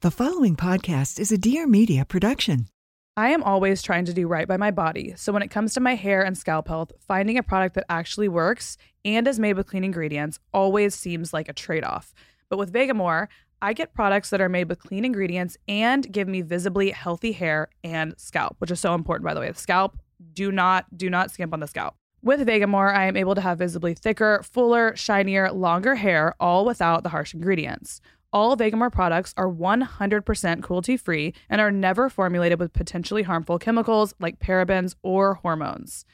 The following podcast is a Dear Media production. I am always trying to do right by my body. So when it comes to my hair and scalp health, finding a product that actually works and is made with clean ingredients always seems like a trade off. But with Vegamour, I get products that are made with clean ingredients and give me visibly healthy hair and scalp, which is so important by the way. The scalp, do not do not skimp on the scalp. With Vegamour, I am able to have visibly thicker, fuller, shinier, longer hair all without the harsh ingredients. All Vegamour products are 100% cruelty free and are never formulated with potentially harmful chemicals like parabens or hormones.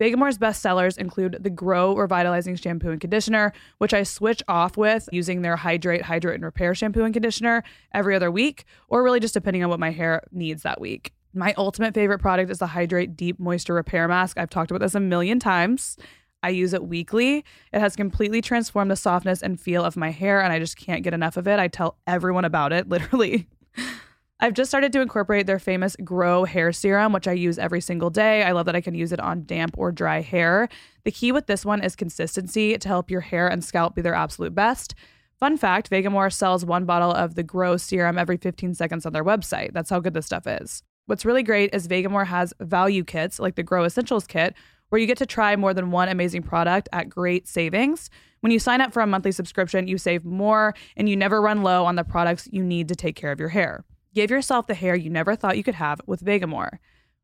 Vegamour's best sellers include the Grow Revitalizing Shampoo and Conditioner, which I switch off with using their Hydrate, Hydrate, and Repair shampoo and conditioner every other week, or really just depending on what my hair needs that week. My ultimate favorite product is the Hydrate Deep Moisture Repair Mask. I've talked about this a million times. I use it weekly. It has completely transformed the softness and feel of my hair, and I just can't get enough of it. I tell everyone about it, literally. I've just started to incorporate their famous Grow Hair Serum, which I use every single day. I love that I can use it on damp or dry hair. The key with this one is consistency to help your hair and scalp be their absolute best. Fun fact Vegamour sells one bottle of the Grow Serum every 15 seconds on their website. That's how good this stuff is. What's really great is Vegamour has value kits like the Grow Essentials kit, where you get to try more than one amazing product at great savings. When you sign up for a monthly subscription, you save more and you never run low on the products you need to take care of your hair. Give yourself the hair you never thought you could have with Vegamour.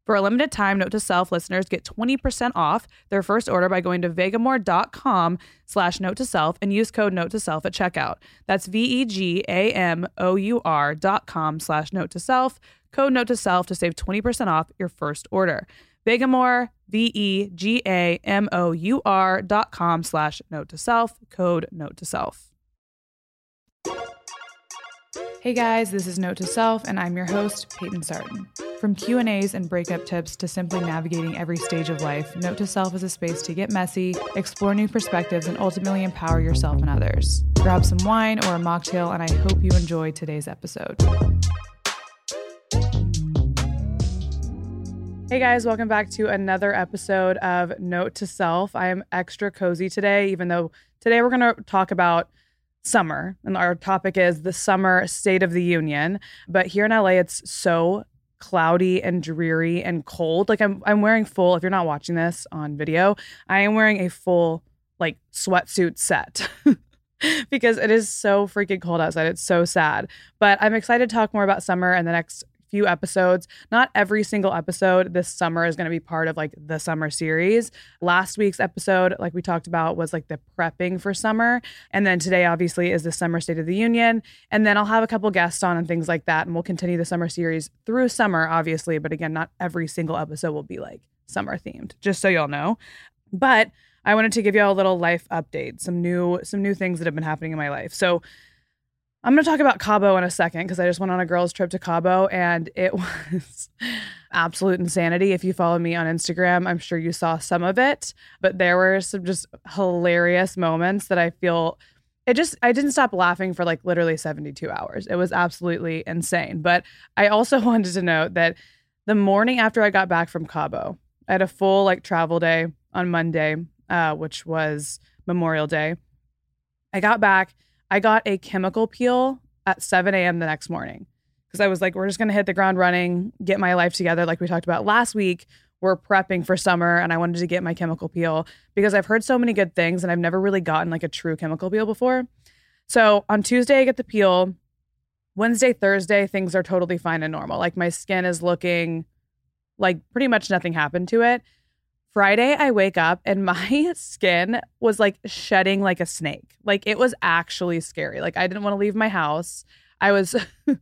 For a limited time, Note to Self listeners get 20% off their first order by going to vegamour.com slash note to self and use code note to self at checkout. That's V-E-G-A-M-O-U-R dot com slash note to self, code note to self to save 20% off your first order. Vegamour, V-E-G-A-M-O-U-R dot com slash note to self, code note to self. Hey guys, this is Note to Self, and I'm your host, Payton Sartain. From Q&As and breakup tips to simply navigating every stage of life, Note to Self is a space to get messy, explore new perspectives, and ultimately empower yourself and others. Grab some wine or a mocktail, and I hope you enjoy today's episode. Hey guys, welcome back to another episode of Note to Self. I am extra cozy today, even though today we're going to talk about summer, and our topic is the summer state of the union. But here in LA, it's so cloudy and dreary and cold. Like I'm, I'm wearing full. If you're not watching this on video, I am wearing a full like sweatsuit set. because it is so freaking cold outside. It's so sad. But I'm excited to talk more about summer in the next few episodes. Not every single episode this summer is going to be part of like the summer series. Last week's episode, like we talked about, was like the prepping for summer. And then today, obviously, is the summer state of the union. And then I'll have a couple guests on and things like that. And we'll continue the summer series through summer, obviously. But again, not every single episode will be like summer themed, just so y'all know. But I wanted to give y'all a little life update, some new some new things that have been happening in my life. So I'm going to talk about Cabo in a second because I just went on a girls' trip to Cabo and it was absolute insanity. If you follow me on Instagram, I'm sure you saw some of it, but there were some just hilarious moments that I feel it just, I didn't stop laughing for like literally 72 hours. It was absolutely insane. But I also wanted to note that the morning after I got back from Cabo, I had a full like travel day on Monday, uh, which was Memorial Day. I got back I got a chemical peel at 7 a.m. the next morning because I was like, we're just going to hit the ground running, get my life together, like we talked about last week we're prepping for summer and I wanted to get my chemical peel because I've heard so many good things and I've never really gotten like a true chemical peel before. So on Tuesday, I get the peel. Wednesday, Thursday, things are totally fine and normal. Like my skin is looking like pretty much nothing happened to it. Friday, I wake up and my skin was like shedding like a snake. Like it was actually scary. Like I didn't want to leave my house. I was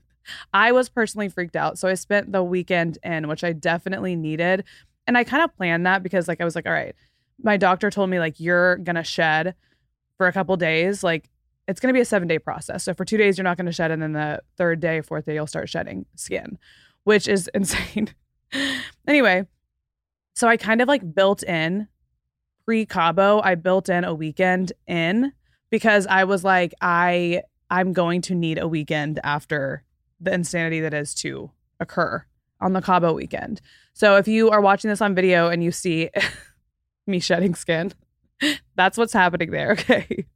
I was personally freaked out. So I spent the weekend in, which I definitely needed. And I kind of planned that because like I was like, all right, my doctor told me like you're gonna shed for a couple days. Like it's gonna be a seven day process. So for two days you're not gonna shed, and then the third day, fourth day, you'll start shedding skin, which is insane. anyway, so I kind of like built in pre Cabo, I built in a weekend in because I was like, I I'm going to need a weekend after the insanity that is to occur on the Cabo weekend. So if you are watching this on video and you see me shedding skin, that's what's happening there. Okay.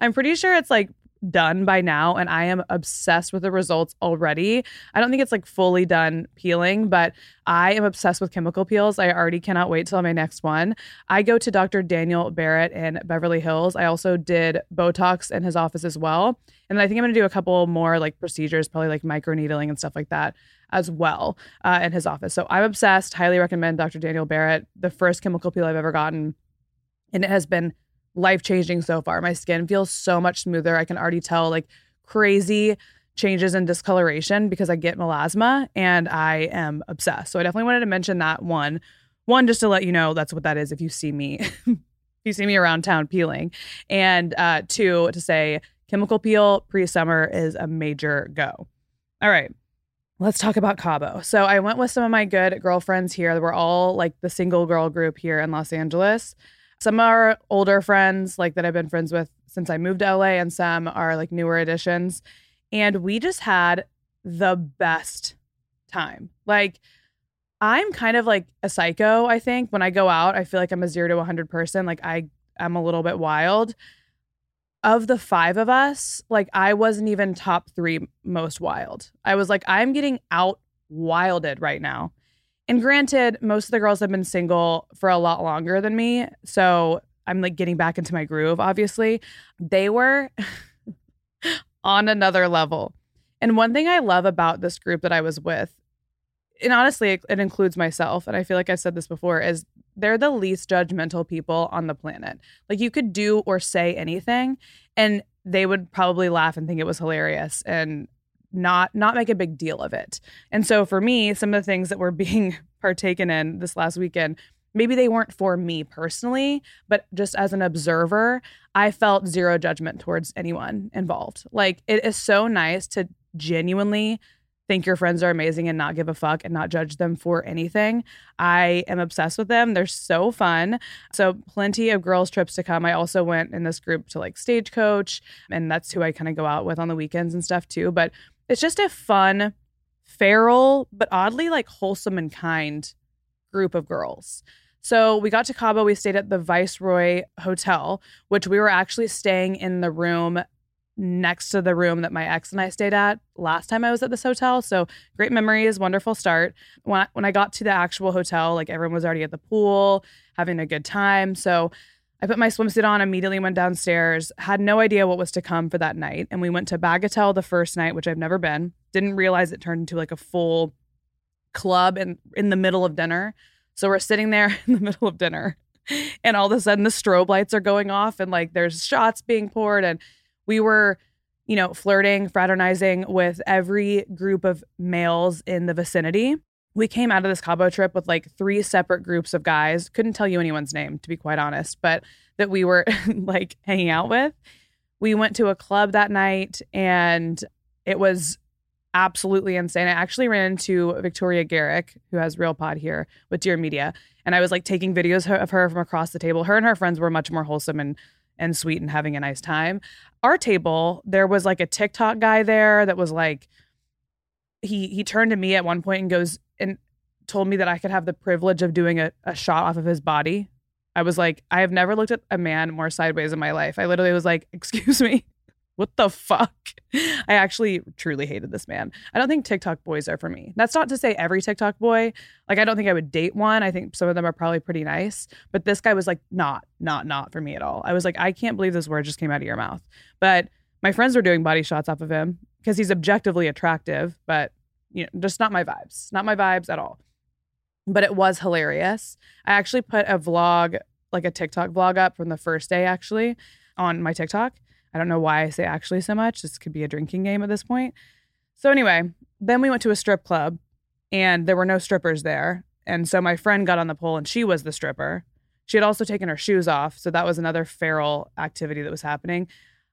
I'm pretty sure it's like done by now and I am obsessed with the results already. I don't think it's like fully done peeling, but I am obsessed with chemical peels. I already cannot wait till my next one. I go to Dr. Daniel Barrett in Beverly Hills. I also did Botox in his office as well. And I think I'm going to do a couple more like procedures, probably like microneedling and stuff like that as well uh, in his office. So I'm obsessed. Highly recommend Dr. Daniel Barrett. The first chemical peel I've ever gotten. And it has been life changing so far. My skin feels so much smoother. I can already tell like crazy changes in discoloration because I get melasma and I am obsessed. So I definitely wanted to mention that one. One, just to let you know that's what that is if you see me. if you see me around town peeling. And uh, two, to say chemical peel pre summer is a major go. All right. Let's talk about Cabo. So I went with some of my good girlfriends here. We're all like the single girl group here in Los Angeles. Some are older friends, like that I've been friends with since I moved to LA, and some are like newer additions. And we just had the best time. Like, I'm kind of like a psycho, I think. When I go out, I feel like I'm a zero to 100 person. Like, I am a little bit wild. Of the five of us, like, I wasn't even top three most wild. I was like, I'm getting out wilded right now. And granted, most of the girls have been single for a lot longer than me. So I'm like getting back into my groove, obviously. They were on another level. And one thing I love about this group that I was with, and honestly, it, it includes myself, and I feel like I've said this before, is they're the least judgmental people on the planet. Like you could do or say anything, and they would probably laugh and think it was hilarious. And not not make a big deal of it. And so for me, some of the things that were being partaken in this last weekend, maybe they weren't for me personally, but just as an observer, I felt zero judgment towards anyone involved. Like it is so nice to genuinely think your friends are amazing and not give a fuck and not judge them for anything. I am obsessed with them. They're so fun. So, plenty of girls' trips to come. I also went in this group to like Stagecoach, and that's who I kind of go out with on the weekends and stuff too. But it's just a fun, feral, but oddly like wholesome and kind group of girls. So we got to Cabo. We stayed at the Viceroy Hotel, which we were actually staying in the room next to the room that my ex and I stayed at last time I was at this hotel. So great memories, wonderful start. When I, when I got to the actual hotel, like everyone was already at the pool, having a good time. So I put my swimsuit on, immediately went downstairs, had no idea what was to come for that night. And we went to Bagatelle the first night, which I've never been. Didn't realize it turned into like a full club in, in the middle of dinner. So we're sitting there in the middle of dinner, and all of a sudden the strobe lights are going off, and like there's shots being poured. And we were, you know, flirting, fraternizing with every group of males in the vicinity we came out of this Cabo trip with like three separate groups of guys. Couldn't tell you anyone's name, to be quite honest, but that we were like hanging out with. We went to a club that night and it was absolutely insane. I actually ran into Victoria Garrick, who has Real Pod here with Dear Media, and I was like taking videos of her from across the table. Her and her friends were much more wholesome and and sweet and having a nice time. Our table, there was like a TikTok guy there that was like he he turned to me at one point and goes and told me that I could have the privilege of doing a, a shot off of his body. I was like, I have never looked at a man more sideways in my life. I literally was like, excuse me. what the fuck? I actually truly hated this man. I don't think TikTok boys are for me. That's not to say every TikTok boy. Like, I don't think I would date one. I think some of them are probably pretty nice. But this guy was like, not, not, not for me at all. I was like, I can't believe this word just came out of your mouth. But my friends were doing body shots off of him because he's objectively attractive, but, you know, just not my vibes. Not my vibes at all. But it was hilarious. I actually put a vlog, like a TikTok vlog up from the first day, actually, on my TikTok I don't know why I say actually so much. This could be a drinking game at this point. So, anyway, then we went to a strip club and there were no strippers there. And so my friend got on the pole and she was the stripper. She had also taken her shoes off. So that was another feral activity that was happening.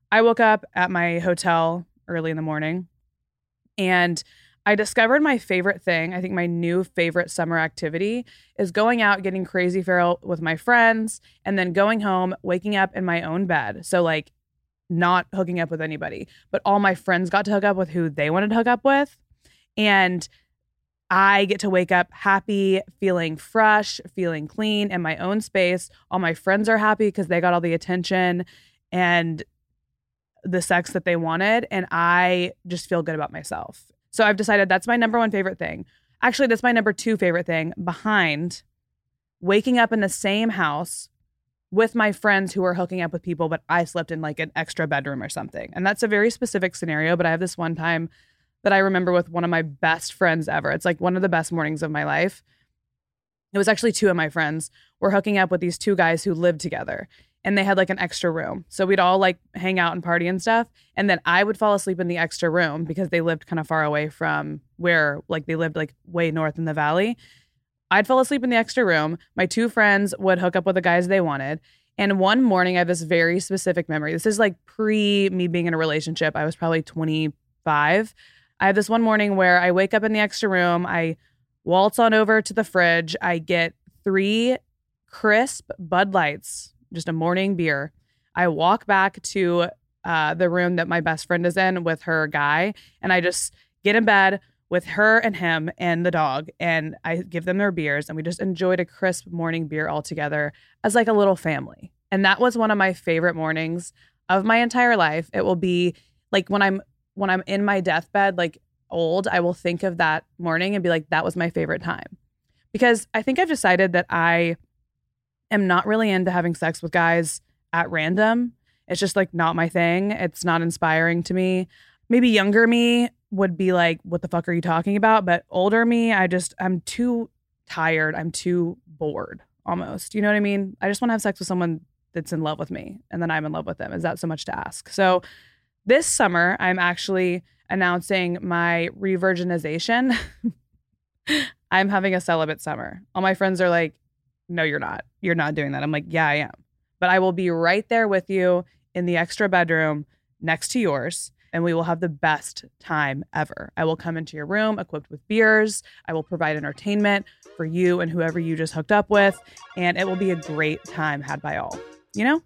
I woke up at my hotel early in the morning and I discovered my favorite thing. I think my new favorite summer activity is going out, getting crazy feral with my friends, and then going home, waking up in my own bed. So, like, not hooking up with anybody, but all my friends got to hook up with who they wanted to hook up with. And I get to wake up happy, feeling fresh, feeling clean in my own space. All my friends are happy because they got all the attention and the sex that they wanted. And I just feel good about myself. So I've decided that's my number one favorite thing. Actually, that's my number two favorite thing behind waking up in the same house with my friends who are hooking up with people, but I slept in like an extra bedroom or something. And that's a very specific scenario. But I have this one time that I remember with one of my best friends ever. It's like one of the best mornings of my life. It was actually two of my friends were hooking up with these two guys who lived together and they had like an extra room. So we'd all like hang out and party and stuff. And then I would fall asleep in the extra room because they lived kind of far away from where like they lived like way north in the valley. I'd fall asleep in the extra room. My two friends would hook up with the guys they wanted. And one morning, I have this very specific memory. This is like pre me being in a relationship. I was probably 25. I have this one morning where I wake up in the extra room. I waltz on over to the fridge. I get three crisp Bud Lights, just a morning beer. I walk back to uh, the room that my best friend is in with her guy, and I just get in bed, with her and him and the dog and I give them their beers and we just enjoyed a crisp morning beer all together as like a little family. And that was one of my favorite mornings of my entire life. It will be like when I'm when I'm in my deathbed like old, I will think of that morning and be like that was my favorite time. Because I think I've decided that I am not really into having sex with guys at random. It's just like not my thing. It's not inspiring to me. Maybe younger me would be like, what the fuck are you talking about? But older me, I just, I'm too tired. I'm too bored almost. You know what I mean? I just want to have sex with someone that's in love with me and then I'm in love with them. Is that so much to ask? So this summer, I'm actually announcing my revirginization. I'm having a celibate summer. All my friends are like, no, you're not. You're not doing that. I'm like, yeah, I am. But I will be right there with you in the extra bedroom next to yours and we will have the best time ever. I will come into your room equipped with beers. I will provide entertainment for you and whoever you just hooked up with, and it will be a great time had by all. You know?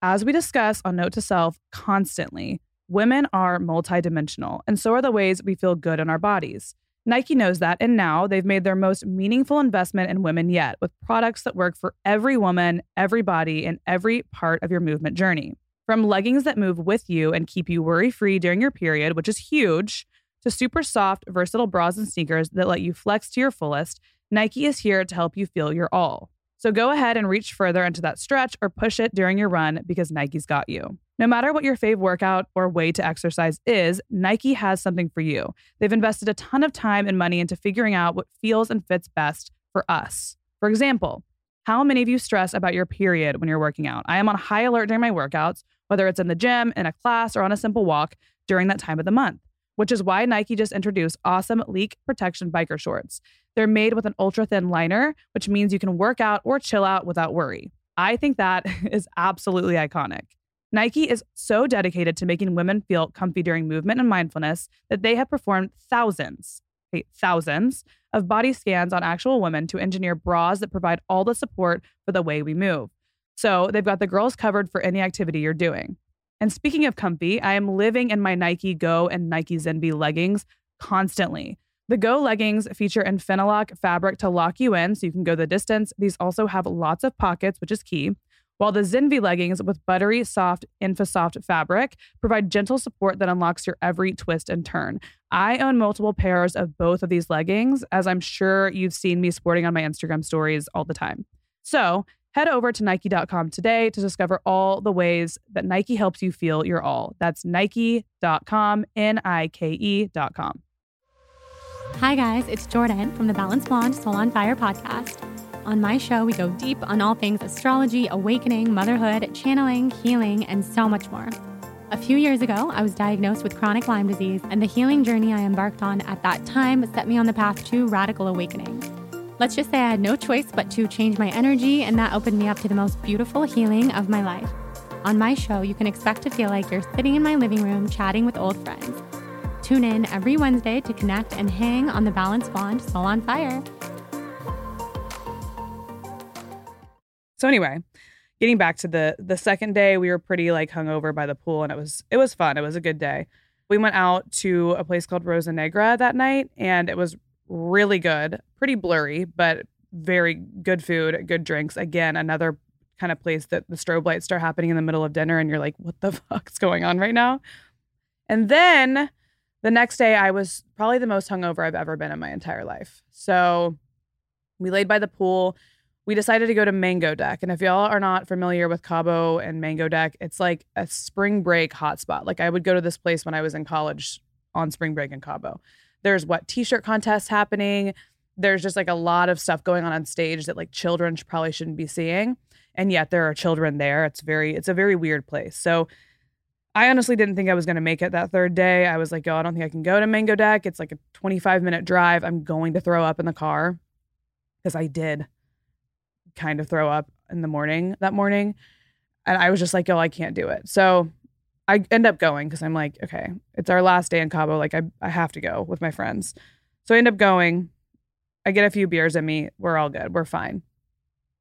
As we discuss on Note to Self constantly, women are multidimensional, and so are the ways we feel good in our bodies. Nike knows that, and now they've made their most meaningful investment in women yet with products that work for every woman, every body, and every part of your movement journey. From leggings that move with you and keep you worry free during your period, which is huge, to super soft, versatile bras and sneakers that let you flex to your fullest, Nike is here to help you feel your all. So go ahead and reach further into that stretch or push it during your run because Nike's got you. No matter what your fave workout or way to exercise is, Nike has something for you. They've invested a ton of time and money into figuring out what feels and fits best for us. For example, how many of you stress about your period when you're working out? I am on high alert during my workouts, whether it's in the gym, in a class, or on a simple walk during that time of the month, which is why Nike just introduced awesome leak protection biker shorts. They're made with an ultra thin liner, which means you can work out or chill out without worry. I think that is absolutely iconic. Nike is so dedicated to making women feel comfy during movement and mindfulness that they have performed thousands, thousands of body scans on actual women to engineer bras that provide all the support for the way we move. So they've got the girls covered for any activity you're doing. And speaking of comfy, I am living in my Nike Go and Nike Zenvy leggings constantly. The Go leggings feature Infinalock fabric to lock you in so you can go the distance. These also have lots of pockets, which is key. while the Zenvy leggings with buttery, soft Infasoft fabric provide gentle support that unlocks your every twist and turn. I own multiple pairs of both of these leggings, as I'm sure you've seen me sporting on my Instagram stories all the time. So head over to Nike.com today to discover all the ways that Nike helps you feel your all. That's Nike.com, N I K E.com. Hi, guys, it's Jordan from the Balanced Blonde Soul on Fire podcast. On my show, we go deep on all things astrology, awakening, motherhood, channeling, healing, and so much more. A few years ago, I was diagnosed with chronic Lyme disease, and the healing journey I embarked on at that time set me on the path to radical awakening. Let's just say I had no choice but to change my energy, and that opened me up to the most beautiful healing of my life. On my show, you can expect to feel like you're sitting in my living room chatting with old friends. Tune in every Wednesday to connect and hang on the Balanced Blonde Soul on Fire. So anyway, getting back to the the second day, we were pretty like hungover by the pool, and it was it was fun. It was a good day. We went out to a place called Rosa Negra that night, and it was really good. Pretty blurry, but very good food, good drinks. Again, another kind of place that the strobe lights start happening in the middle of dinner, and you're like, what the fuck's going on right now? And then the next day, I was probably the most hungover I've ever been in my entire life. So we laid by the pool. We decided to go to Mango Deck. And if y'all are not familiar with Cabo and Mango Deck, it's like a spring break hotspot. Like I would go to this place when I was in college on spring break in Cabo. There's what t shirt contests happening. There's just like a lot of stuff going on on stage that like children probably shouldn't be seeing. And yet there are children there. It's very, it's a very weird place. So I honestly didn't think I was going to make it that third day. I was like, oh, I don't think I can go to Mango Deck. It's like a 25 minute drive. I'm going to throw up in the car because I did kind of throw up in the morning that morning. And I was just like, oh, I can't do it. So I end up going because I'm like, okay, it's our last day in Cabo. Like, I, I have to go with my friends. So I end up going. I get a few beers in me. We're all good. We're fine.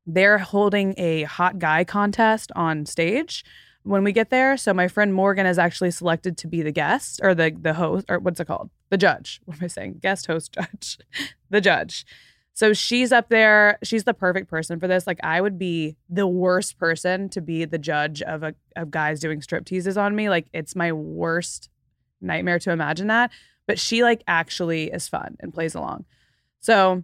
They're holding a hot guy contest on stage when we get there. So my friend Morgan is actually selected to be the guest or the the host or what's it called? The judge. What am I saying? Guest host judge. the judge. So she's up there. She's the perfect person for this. Like I would be the worst person to be the judge of a of guys doing strip teases on me. Like it's my worst nightmare to imagine that. But she like actually is fun and plays along. So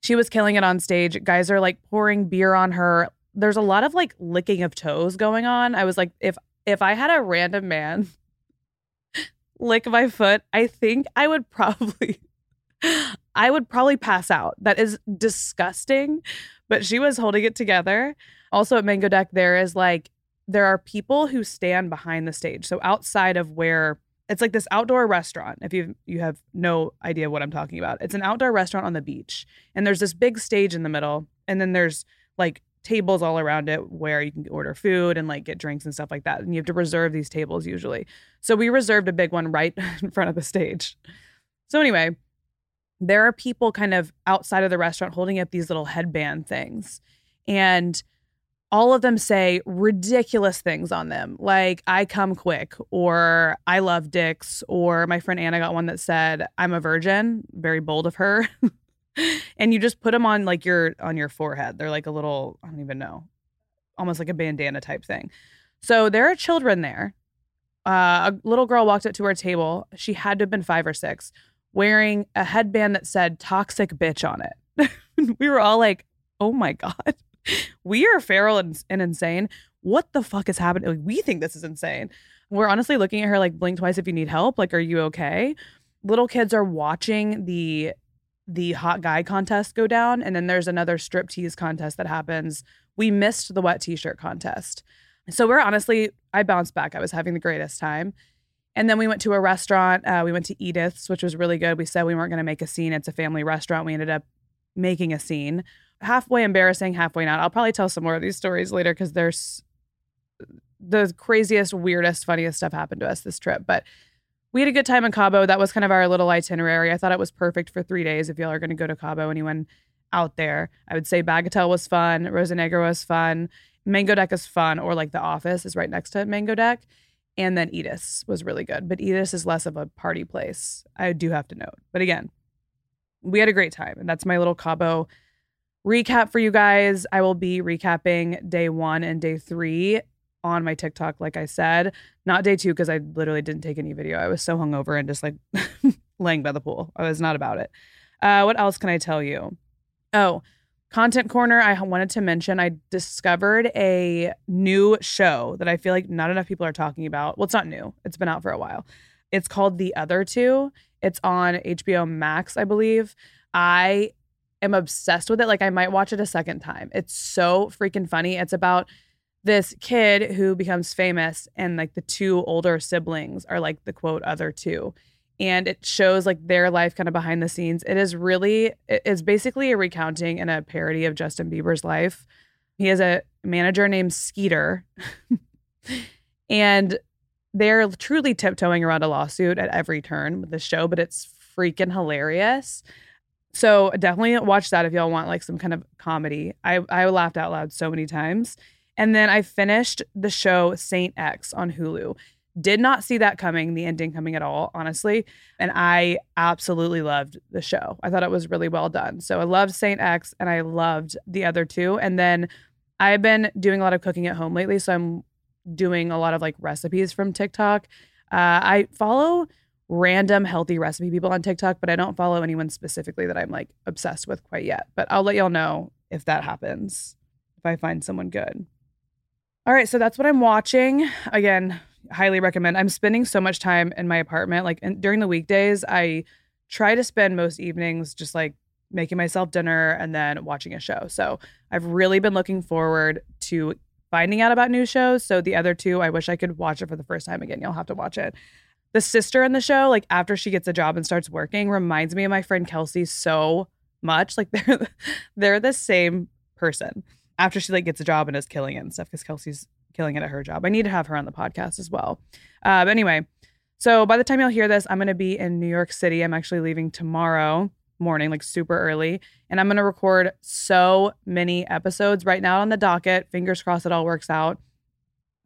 she was killing it on stage. Guys are like pouring beer on her. There's a lot of like licking of toes going on. I was like, if if I had a random man lick my foot, I think I would probably I would probably pass out. That is disgusting. But she was holding it together. Also at Mango Deck, there is like, there are people who stand behind the stage. So outside of where it's like this outdoor restaurant. If you you have no idea what I'm talking about, it's an outdoor restaurant on the beach, and there's this big stage in the middle, and then there's like tables all around it where you can order food and like get drinks and stuff like that. And you have to reserve these tables usually. So we reserved a big one right in front of the stage. So anyway, there are people kind of outside of the restaurant holding up these little headband things. And all of them say ridiculous things on them, like I come quick, or I love dicks, or my friend Anna got one that said, I'm a virgin, very bold of her. and you just put them on like your on your forehead. They're like a little, I don't even know, almost like a bandana type thing. So there are children there. Uh, a little girl walked up to our table. She had to have been five or six wearing a headband that said toxic bitch on it. we were all like, oh my God, we are feral and, and insane. What the fuck is happening? Like, we think this is insane. We're honestly looking at her like, blink twice if you need help. Like, are you okay? Little kids are watching the the hot guy contest go down and then there's another strip tease contest that happens we missed the wet t-shirt contest so we're honestly i bounced back i was having the greatest time and then we went to a restaurant. Uh, we went to Edith's, which was really good. We said we weren't going to make a scene. It's a family restaurant. We ended up making a scene. Halfway embarrassing, halfway not. I'll probably tell some more of these stories later because there's the craziest, weirdest, funniest stuff happened to us this trip. But we had a good time in Cabo. That was kind of our little itinerary. I thought it was perfect for three days if y'all are going to go to Cabo. Anyone out there, I would say Bagatelle was fun. Rosa Negra was fun. Mango Deck is fun, or like The Office is right next to Mango Deck. And then Edith's was really good, but Edith's is less of a party place. I do have to note. But again, we had a great time, and that's my little Cabo recap for you guys. I will be recapping day one and day three on my TikTok, like I said. Not day two, because I literally didn't take any video. I was so hungover and just like laying by the pool. I was not about it. Uh, what else can I tell you? Oh, content corner. I wanted to mention I discovered a new show that I feel like not enough people are talking about. Well, it's not new, it's been out for a while. It's called The Other Two. It's on HBO Max, I believe. I am obsessed with it. Like, I might watch it a second time. It's so freaking funny. It's about this kid who becomes famous, and like the two older siblings are like the quote other two. And it shows like their life kind of behind the scenes. It is really, it's basically a recounting and a parody of Justin Bieber's life. He has a manager named Skeeter. and they're truly tiptoeing around a lawsuit at every turn with the show, but it's freaking hilarious. So definitely watch that if y'all want like some kind of comedy. I I laughed out loud so many times. And then I finished the show Saint X on Hulu. Did not see that coming, the ending coming at all, honestly. And I absolutely loved the show. I thought it was really well done. So I loved Saint X and I loved the other two. And then I've been doing a lot of cooking at home lately. So I'm doing a lot of like recipes from TikTok. Uh, I follow random healthy recipe people on TikTok, but I don't follow anyone specifically that I'm like obsessed with quite yet. But I'll let y'all know if that happens, if I find someone good. All right, so that's what I'm watching. Again, highly recommend. I'm spending so much time in my apartment. Like in, during the weekdays, I try to spend most evenings just like making myself dinner and then watching a show. So I've really been looking forward to finding out about new shows. So the other two, I wish I could watch it for the first time again. You'll have to watch it. The sister in the show, like after she gets a job and starts working, reminds me of my friend Kelsey so much. Like they're they're the same person after she like gets a job and is killing it and stuff because Kelsey's killing it at her job. I need to have her on the podcast as well. Uh, but anyway, so by the time you'll hear this, I'm going to be in New York City. I'm actually leaving tomorrow morning, like super early. And I'm going to record so many episodes right now on the docket. Fingers crossed it all works out.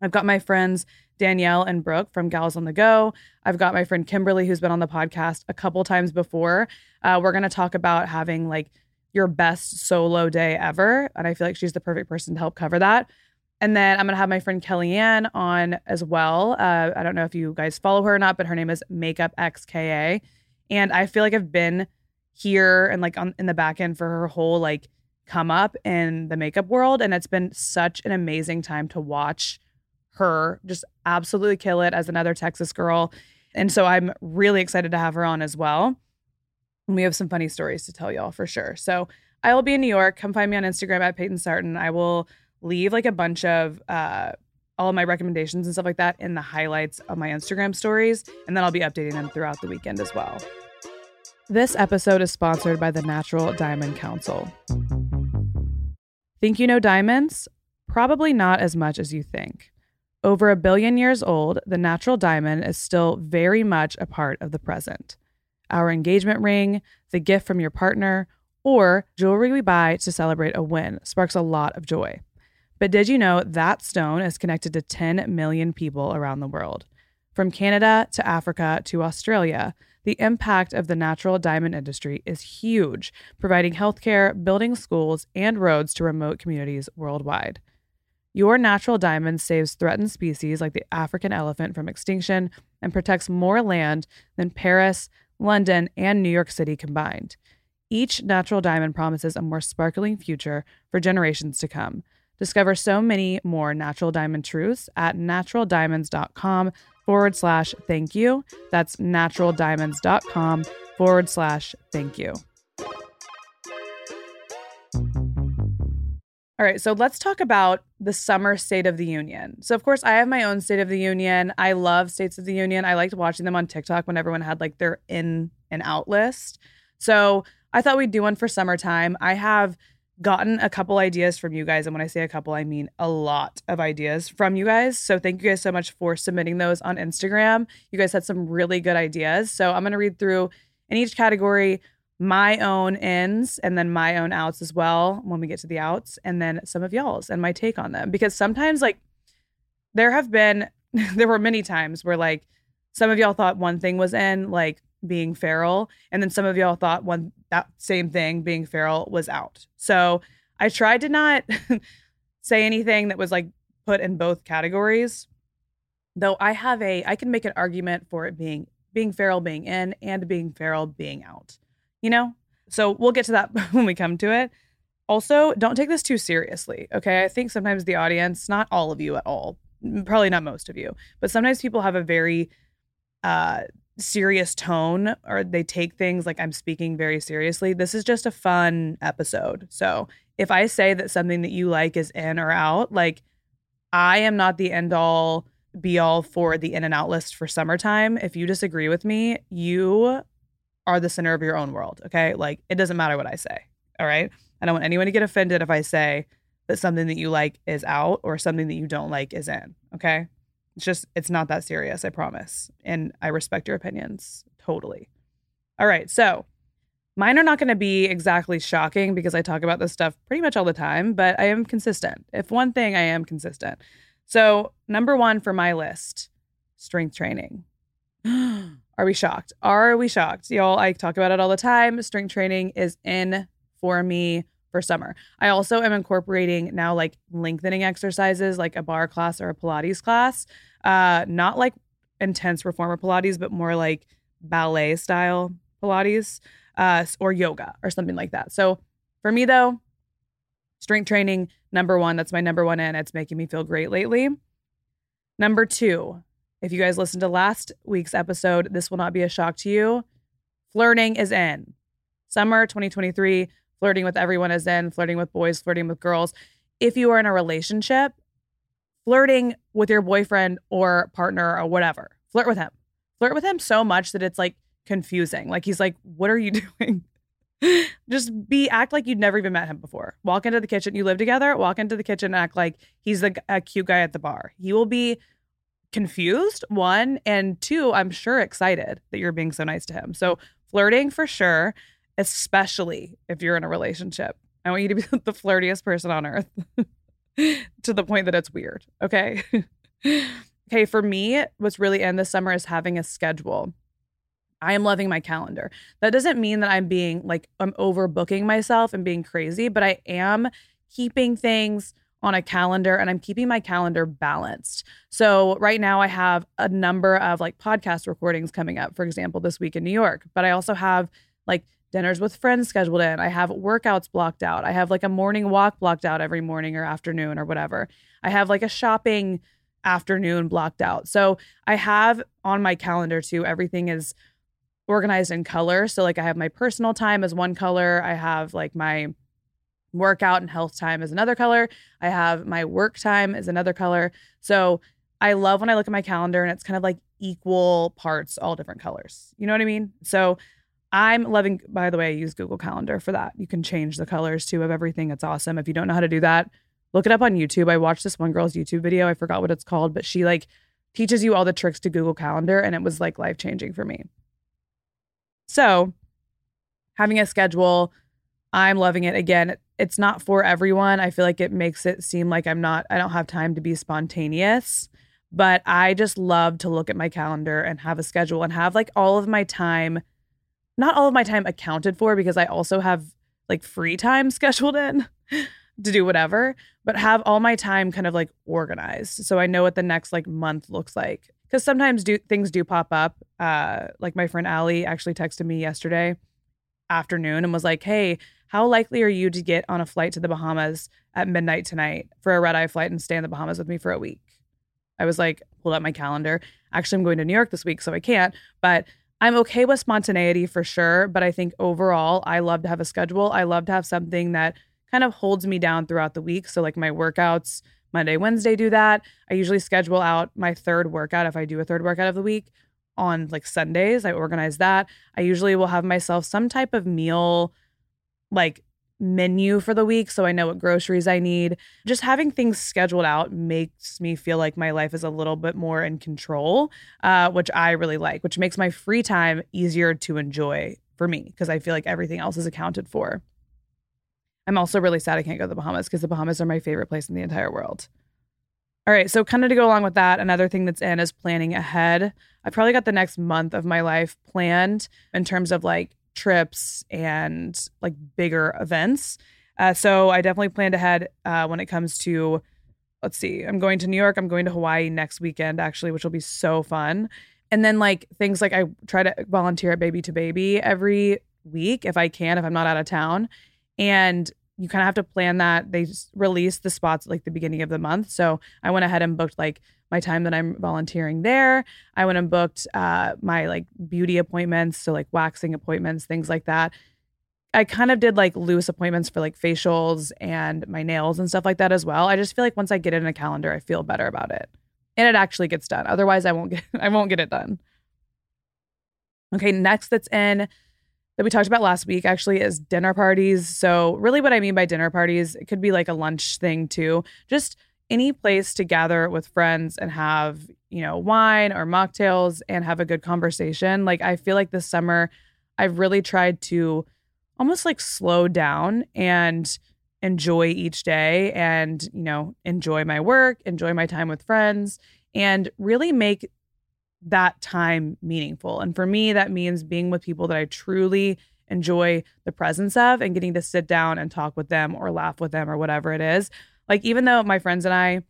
I've got my friends Danielle and Brooke from Gals on the Go. I've got my friend Kimberly, who's been on the podcast a couple times before. Uh, we're going to talk about having like your best solo day ever. And I feel like she's the perfect person to help cover that. And then I'm going to have my friend Kellyanne on as well. Uh, I don't know if you guys follow her or not, but her name is Makeup XKA. And I feel like I've been here and like on in the back end for her whole like come up in the makeup world and it's been such an amazing time to watch her just absolutely kill it as another Texas girl. And so I'm really excited to have her on as well. And we have some funny stories to tell y'all for sure. So I will be in New York. Come find me on Instagram at Payton Sartain. I will leave like a bunch of uh all of my recommendations and stuff like that in the highlights of my Instagram stories. And then I'll be updating them throughout the weekend as well. This episode is sponsored by the Natural Diamond Council. Think you know diamonds? Probably not as much as you think. Over a billion years old, the natural diamond is still very much a part of the present. Our engagement ring, the gift from your partner, or jewelry we buy to celebrate a win sparks a lot of joy. But did you know that stone is connected to 10 million people around the world? From Canada to Africa to Australia, the impact of the natural diamond industry is huge, providing healthcare, building schools, and roads to remote communities worldwide. Your natural diamond saves threatened species like the African elephant from extinction and protects more land than Paris, London, and New York City combined. Each natural diamond promises a more sparkling future for generations to come. Discover so many more natural diamond truths at naturaldiamonds.com forward slash thank you. That's naturaldiamonds.com forward slash thank you. All right, so let's talk about the summer State of the Union. So, of course, I have my own State of the Union. I love States of the Union. I liked watching them on TikTok when everyone had like their in and out list. So, I thought we'd do one for summertime. I have gotten a couple ideas from you guys. And when I say a couple, I mean a lot of ideas from you guys. So thank you guys so much for submitting those on Instagram. You guys had some really good ideas. So I'm going to read through in each category my own ins and then my own outs as well when we get to the outs and then some of y'all's and my take on them because sometimes like there have been there were many times where like some of y'all thought one thing was in like being feral. And then some of y'all thought one that same thing, being feral, was out. So I tried to not say anything that was like put in both categories. Though I have a I can make an argument for it being being feral being in and being feral being out. You know? So we'll get to that when we come to it. Also, don't take this too seriously. Okay. I think sometimes the audience, not all of you at all, probably not most of you, but sometimes people have a very uh serious tone or they take things like I'm speaking very seriously. This is just a fun episode. So if I say that something that you like is in or out, like I am not the end all be all for the in and out list for summertime. If you disagree with me, you are the center of your own world. Okay. Like it doesn't matter what I say. All right. I don't want anyone to get offended if I say that something that you like is out or something that you don't like is in. Okay. It's just, it's not that serious, I promise. And I respect your opinions totally. All right. So mine are not going to be exactly shocking because I talk about this stuff pretty much all the time, but I am consistent. If one thing, I am consistent. So, number one for my list strength training. Are we shocked? Are we shocked? Y'all, I talk about it all the time. Strength training is in for me for summer. I also am incorporating now like lengthening exercises like a bar class or a Pilates class. Uh, not like intense reformer Pilates, but more like ballet style Pilates uh, or yoga or something like that. So for me though, strength training, number one, that's my number one in. It's making me feel great lately. Number two, if you guys listened to last week's episode, this will not be a shock to you. Flirting is in. Summer 2023, flirting with everyone is in, flirting with boys, flirting with girls. If you are in a relationship, flirting with your boyfriend or partner or whatever, flirt with him. Flirt with him so much that it's like confusing. Like he's like, What are you doing? Just be act like you'd never even met him before. Walk into the kitchen. You live together. Walk into the kitchen act like he's a, a cute guy at the bar. He will be confused, one, and two, I'm sure excited that you're being so nice to him. So flirting for sure, especially if you're in a relationship. I want you to be the flirtiest person on earth to the point that it's weird. Okay. okay. For me, what's really in this summer is having a schedule. I am loving my calendar. That doesn't mean that I'm being like, I'm overbooking myself and being crazy, but I am keeping things on a calendar and I'm keeping my calendar balanced. So right now I have a number of like podcast recordings coming up, for example, this week in New York, but I also have like dinners with friends scheduled in. I have workouts blocked out. I have like a morning walk blocked out every morning or afternoon or whatever. I have like a shopping afternoon blocked out. So I have on my calendar too, everything is organized in color. So like I have my personal time as one color. I have like my workout and health time is another color. I have my work time is another color. So I love when I look at my calendar and it's kind of like equal parts, all different colors. You know what I mean? So I'm loving, by the way, I use Google Calendar for that. You can change the colors too of everything. It's awesome. If you don't know how to do that, look it up on YouTube. I watched this one girl's YouTube video. I forgot what it's called, but she like teaches you all the tricks to Google Calendar and it was like life changing for me. So, having a schedule, I'm loving it. Again, it's not for everyone. I feel like it makes it seem like I'm not, I don't have time to be spontaneous. But I just love to look at my calendar and have a schedule and have like all of my time, not all of my time accounted for because I also have like free time scheduled in to do whatever, but have all my time kind of like organized. So I know what the next like month looks like because sometimes do things do pop up. Uh, like my friend Allie actually texted me yesterday afternoon and was like, "Hey, how likely are you to get on a flight to the Bahamas at midnight tonight for a red eye flight and stay in the Bahamas with me for a week?" I was like, pulled up my calendar. Actually, I'm going to New York this week, so I can't. But I'm okay with spontaneity for sure. But I think overall, I love to have a schedule. I love to have something that kind of holds me down throughout the week. So like my workouts Monday, Wednesday do that. I usually schedule out my third workout if I do a third workout of the week on like Sundays. I organize that. I usually will have myself some type of meal like menu for the week so I know what groceries I need. Just having things scheduled out makes me feel like my life is a little bit more in control, uh, which I really like, which makes my free time easier to enjoy for me because I feel like everything else is accounted for. I'm also really sad I can't go to the Bahamas because the Bahamas are my favorite place in the entire world. All right, so kind of to go along with that, another thing that's in is planning ahead. I probably got the next month of my life planned in terms of like trips and like bigger events. Uh, so I definitely planned ahead uh, when it comes to, let's see, I'm going to New York, I'm going to Hawaii next weekend, actually, which will be so fun. And then like things like I try to volunteer at Baby to Baby every week if I can, if I'm not out of town. And you kind of have to plan that. They release the spots like the beginning of the month. So I went ahead and booked like my time that I'm volunteering there. I went and booked uh, my like beauty appointments, so like waxing appointments, things like that. I kind of did like loose appointments for like facials and my nails and stuff like that as well. I just feel like once I get it in a calendar, I feel better about it. And it actually gets done. Otherwise, I won't get I won't get it done. Okay, next that's in that we talked about last week actually is dinner parties. So, really, what I mean by dinner parties, it could be like a lunch thing too. Just any place to gather with friends and have, you know, wine or mocktails and have a good conversation. Like, I feel like this summer, I've really tried to almost like slow down and enjoy each day and, you know, enjoy my work, enjoy my time with friends, and really make that time meaningful. And for me, that means being with people that I truly enjoy the presence of and getting to sit down and talk with them or laugh with them or whatever it is. Like, even though my friends and I,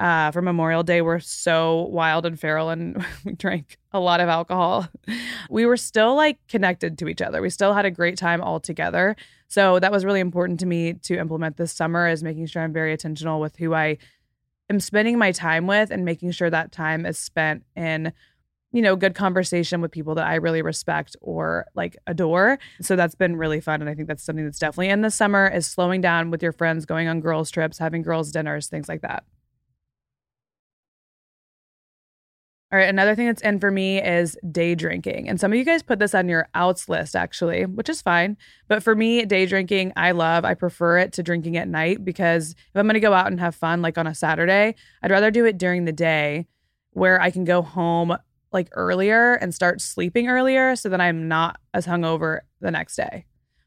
uh, for Memorial Day were so wild and feral and we drank a lot of alcohol, we were still like connected to each other. We still had a great time all together. So that was really important to me to implement this summer is making sure I'm very intentional with who I am spending my time with and making sure that time is spent in you know, good conversation with people that I really respect or like adore. So that's been really fun. And I think that's something that's definitely in the summer is slowing down with your friends, going on girls' trips, having girls' dinners, things like that. All right, another thing that's in for me is day drinking. And some of you guys put this on your outs list actually, which is fine. But for me, day drinking, I love, I prefer it to drinking at night because if I'm going to go out and have fun like on a Saturday, I'd rather do it during the day where I can go home like earlier and start sleeping earlier so that I'm not as hungover the next day.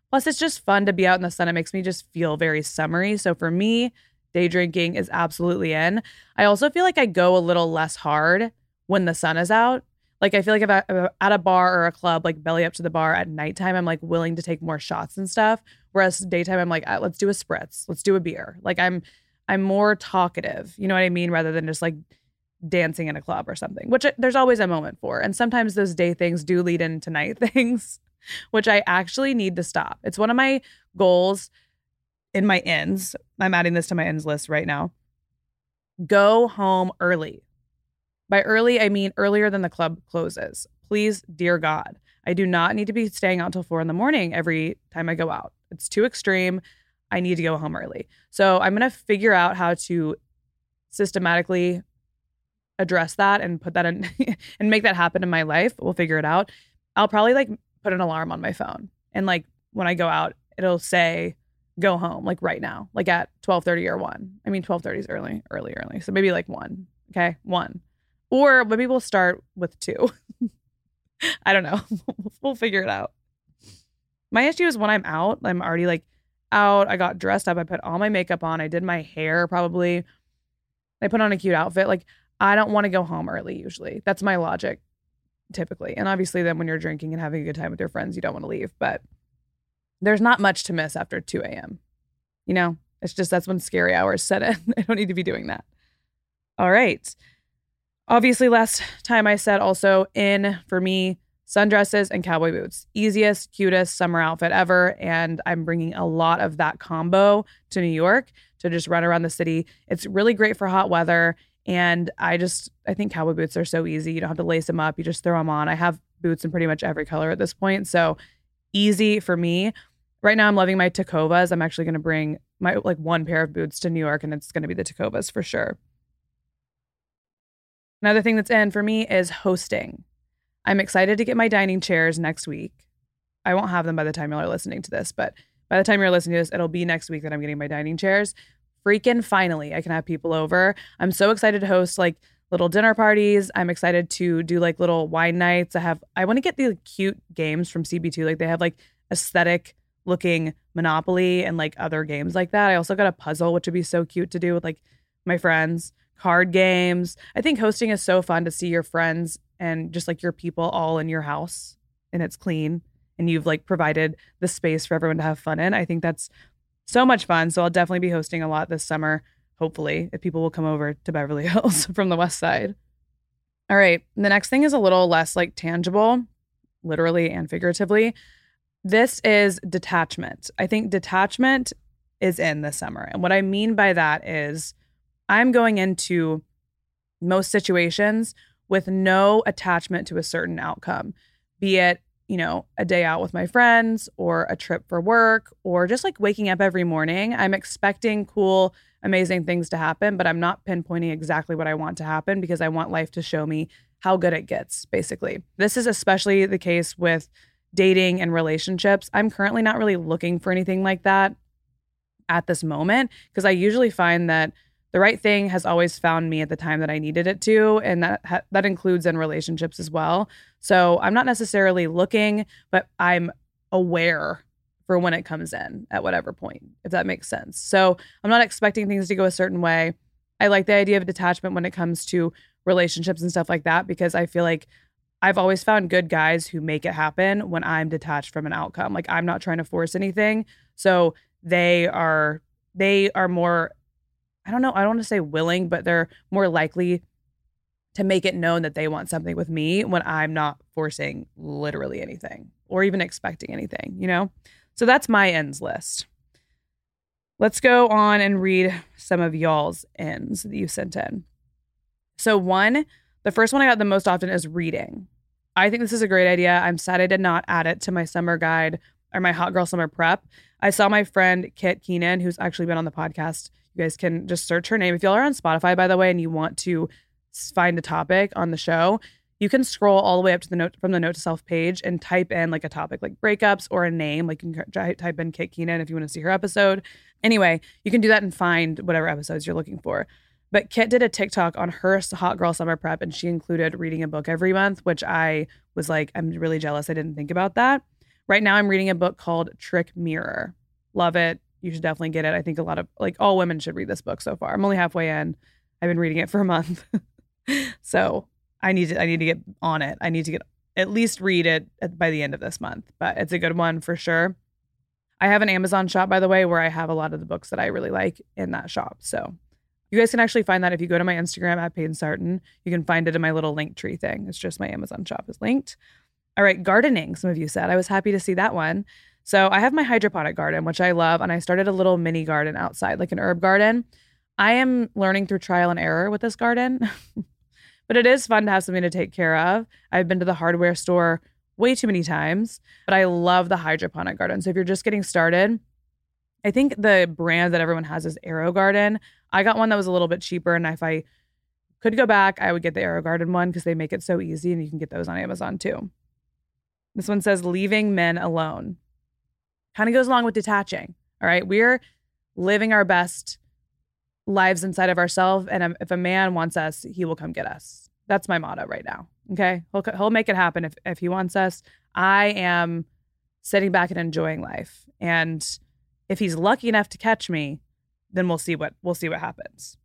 Plus, it's just fun to be out in the sun. It makes me just feel very summery. So for me, day drinking is absolutely in. I also feel like I go a little less hard when the sun is out. Like I feel like if I'm at a bar or a club, like belly up to the bar at nighttime, I'm like willing to take more shots and stuff. Whereas daytime, I'm like, uh, let's do a spritz, let's do a beer. Like I'm, I'm more talkative. You know what I mean? Rather than just like dancing in a club or something, which uh, there's always a moment for. And sometimes those day things do lead into night things, which I actually need to stop. It's one of my goals in my ends. I'm adding this to my ends list right now. Go home early. By early, I mean earlier than the club closes. Please, dear God, I do not need to be staying out till four in the morning every time I go out. It's too extreme. I need to go home early. So I'm going to figure out how to systematically address that and put that in and make that happen in my life. We'll figure it out. I'll probably like put an alarm on my phone and like when I go out, it'll say go home like right now, like at 12:30 or 1. I mean 12:30 is early, early, early. So maybe like 1. Okay? 1. Or maybe we'll start with 2. I don't know. we'll figure it out. My issue is when I'm out, I'm already like out. I got dressed up. I put all my makeup on. I did my hair probably. I put on a cute outfit. Like I don't want to go home early usually. That's my logic typically. And obviously, then when you're drinking and having a good time with your friends, you don't want to leave. But there's not much to miss after 2 a.m. You know, it's just that's when scary hours set in. I don't need to be doing that. All right. Obviously, last time I said also in for me, sundresses and cowboy boots. Easiest, cutest summer outfit ever. And I'm bringing a lot of that combo to New York to just run around the city. It's really great for hot weather. And I just, I think cowboy boots are so easy. You don't have to lace them up, you just throw them on. I have boots in pretty much every color at this point. So easy for me. Right now, I'm loving my Tecovas. I'm actually going to bring my like one pair of boots to New York, and it's going to be the Tecovas for sure. Another thing that's in for me is hosting. I'm excited to get my dining chairs next week. I won't have them by the time you're listening to this, but by the time you're listening to this, it'll be next week that I'm getting my dining chairs freaking finally I can have people over. I'm so excited to host like little dinner parties. I'm excited to do like little wine nights. I have I want to get the cute games from CB2. Like they have like aesthetic looking Monopoly and like other games like that. I also got a puzzle which would be so cute to do with like my friends card games. I think hosting is so fun to see your friends and just like your people all in your house and it's clean and you've like provided the space for everyone to have fun in. I think that's so much fun. So I'll definitely be hosting a lot this summer, hopefully, if people will come over to Beverly Hills from the west side. All right. The next thing is a little less like tangible, literally and figuratively. This is detachment. I think detachment is in this summer. And what I mean by that is I'm going into most situations with no attachment to a certain outcome, be it, you know, a day out with my friends or a trip for work or just like waking up every morning. I'm expecting cool, amazing things to happen, but I'm not pinpointing exactly what I want to happen because I want life to show me how good it gets, basically. This is especially the case with dating and relationships. I'm currently not really looking for anything like that at this moment because I usually find that the right thing has always found me at the time that I needed it to, and that ha- that includes in relationships as well. So I'm not necessarily looking, but I'm aware for when it comes in at whatever point, if that makes sense. So I'm not expecting things to go a certain way. I like the idea of detachment when it comes to relationships and stuff like that because I feel like I've always found good guys who make it happen when I'm detached from an outcome. Like I'm not trying to force anything. So they are they are more I don't know, I don't want to say willing, but they're more likely to make it known that they want something with me when I'm not forcing literally anything or even expecting anything, you know? So that's my ends list. Let's go on and read some of y'all's ends that you sent in. So, one, the first one I got the most often is reading. I think this is a great idea. I'm sad I did not add it to my summer guide or my hot girl summer prep. I saw my friend Kit Keenan, who's actually been on the podcast. You guys can just search her name. If y'all are on Spotify, by the way, and you want to find a topic on the show, you can scroll all the way up to the note from the note to self page and type in like a topic like breakups or a name. Like you can type in Kit Keenan if you want to see her episode. Anyway, you can do that and find whatever episodes you're looking for. But Kit did a TikTok on her hot girl summer prep and she included reading a book every month, which I was like, I'm really jealous. I didn't think about that. Right now, I'm reading a book called Trick Mirror. Love it. You should definitely get it. I think a lot of like all women should read this book so far. I'm only halfway in. I've been reading it for a month. so I need to I need to get on it. I need to get at least read it by the end of this month. But it's a good one for sure. I have an Amazon shop, by the way, where I have a lot of the books that I really like in that shop. So you guys can actually find that if you go to my Instagram at Payton Sartain. You can find it in my little link tree thing. It's just my Amazon shop is linked. All right, gardening, some of you said. I was happy to see that one. So I have my hydroponic garden, which I love, and I started a little mini garden outside, like an herb garden. I am learning through trial and error with this garden, but it is fun to have something to take care of. I've been to the hardware store way too many times, but I love the hydroponic garden. So if you're just getting started, I think the brand that everyone has is AeroGarden. I got one that was a little bit cheaper, and if I could go back, I would get the AeroGarden one because they make it so easy, and you can get those on Amazon too. This one says leaving men alone. Kind of goes along with detaching. All right. We're living our best lives inside of ourselves. And um, if a man wants us, he will come get us. That's my motto right now. Okay. He'll, he'll make it happen if, if he wants us. I am sitting back and enjoying life. And if he's lucky enough to catch me, then we'll see what we'll see what happens.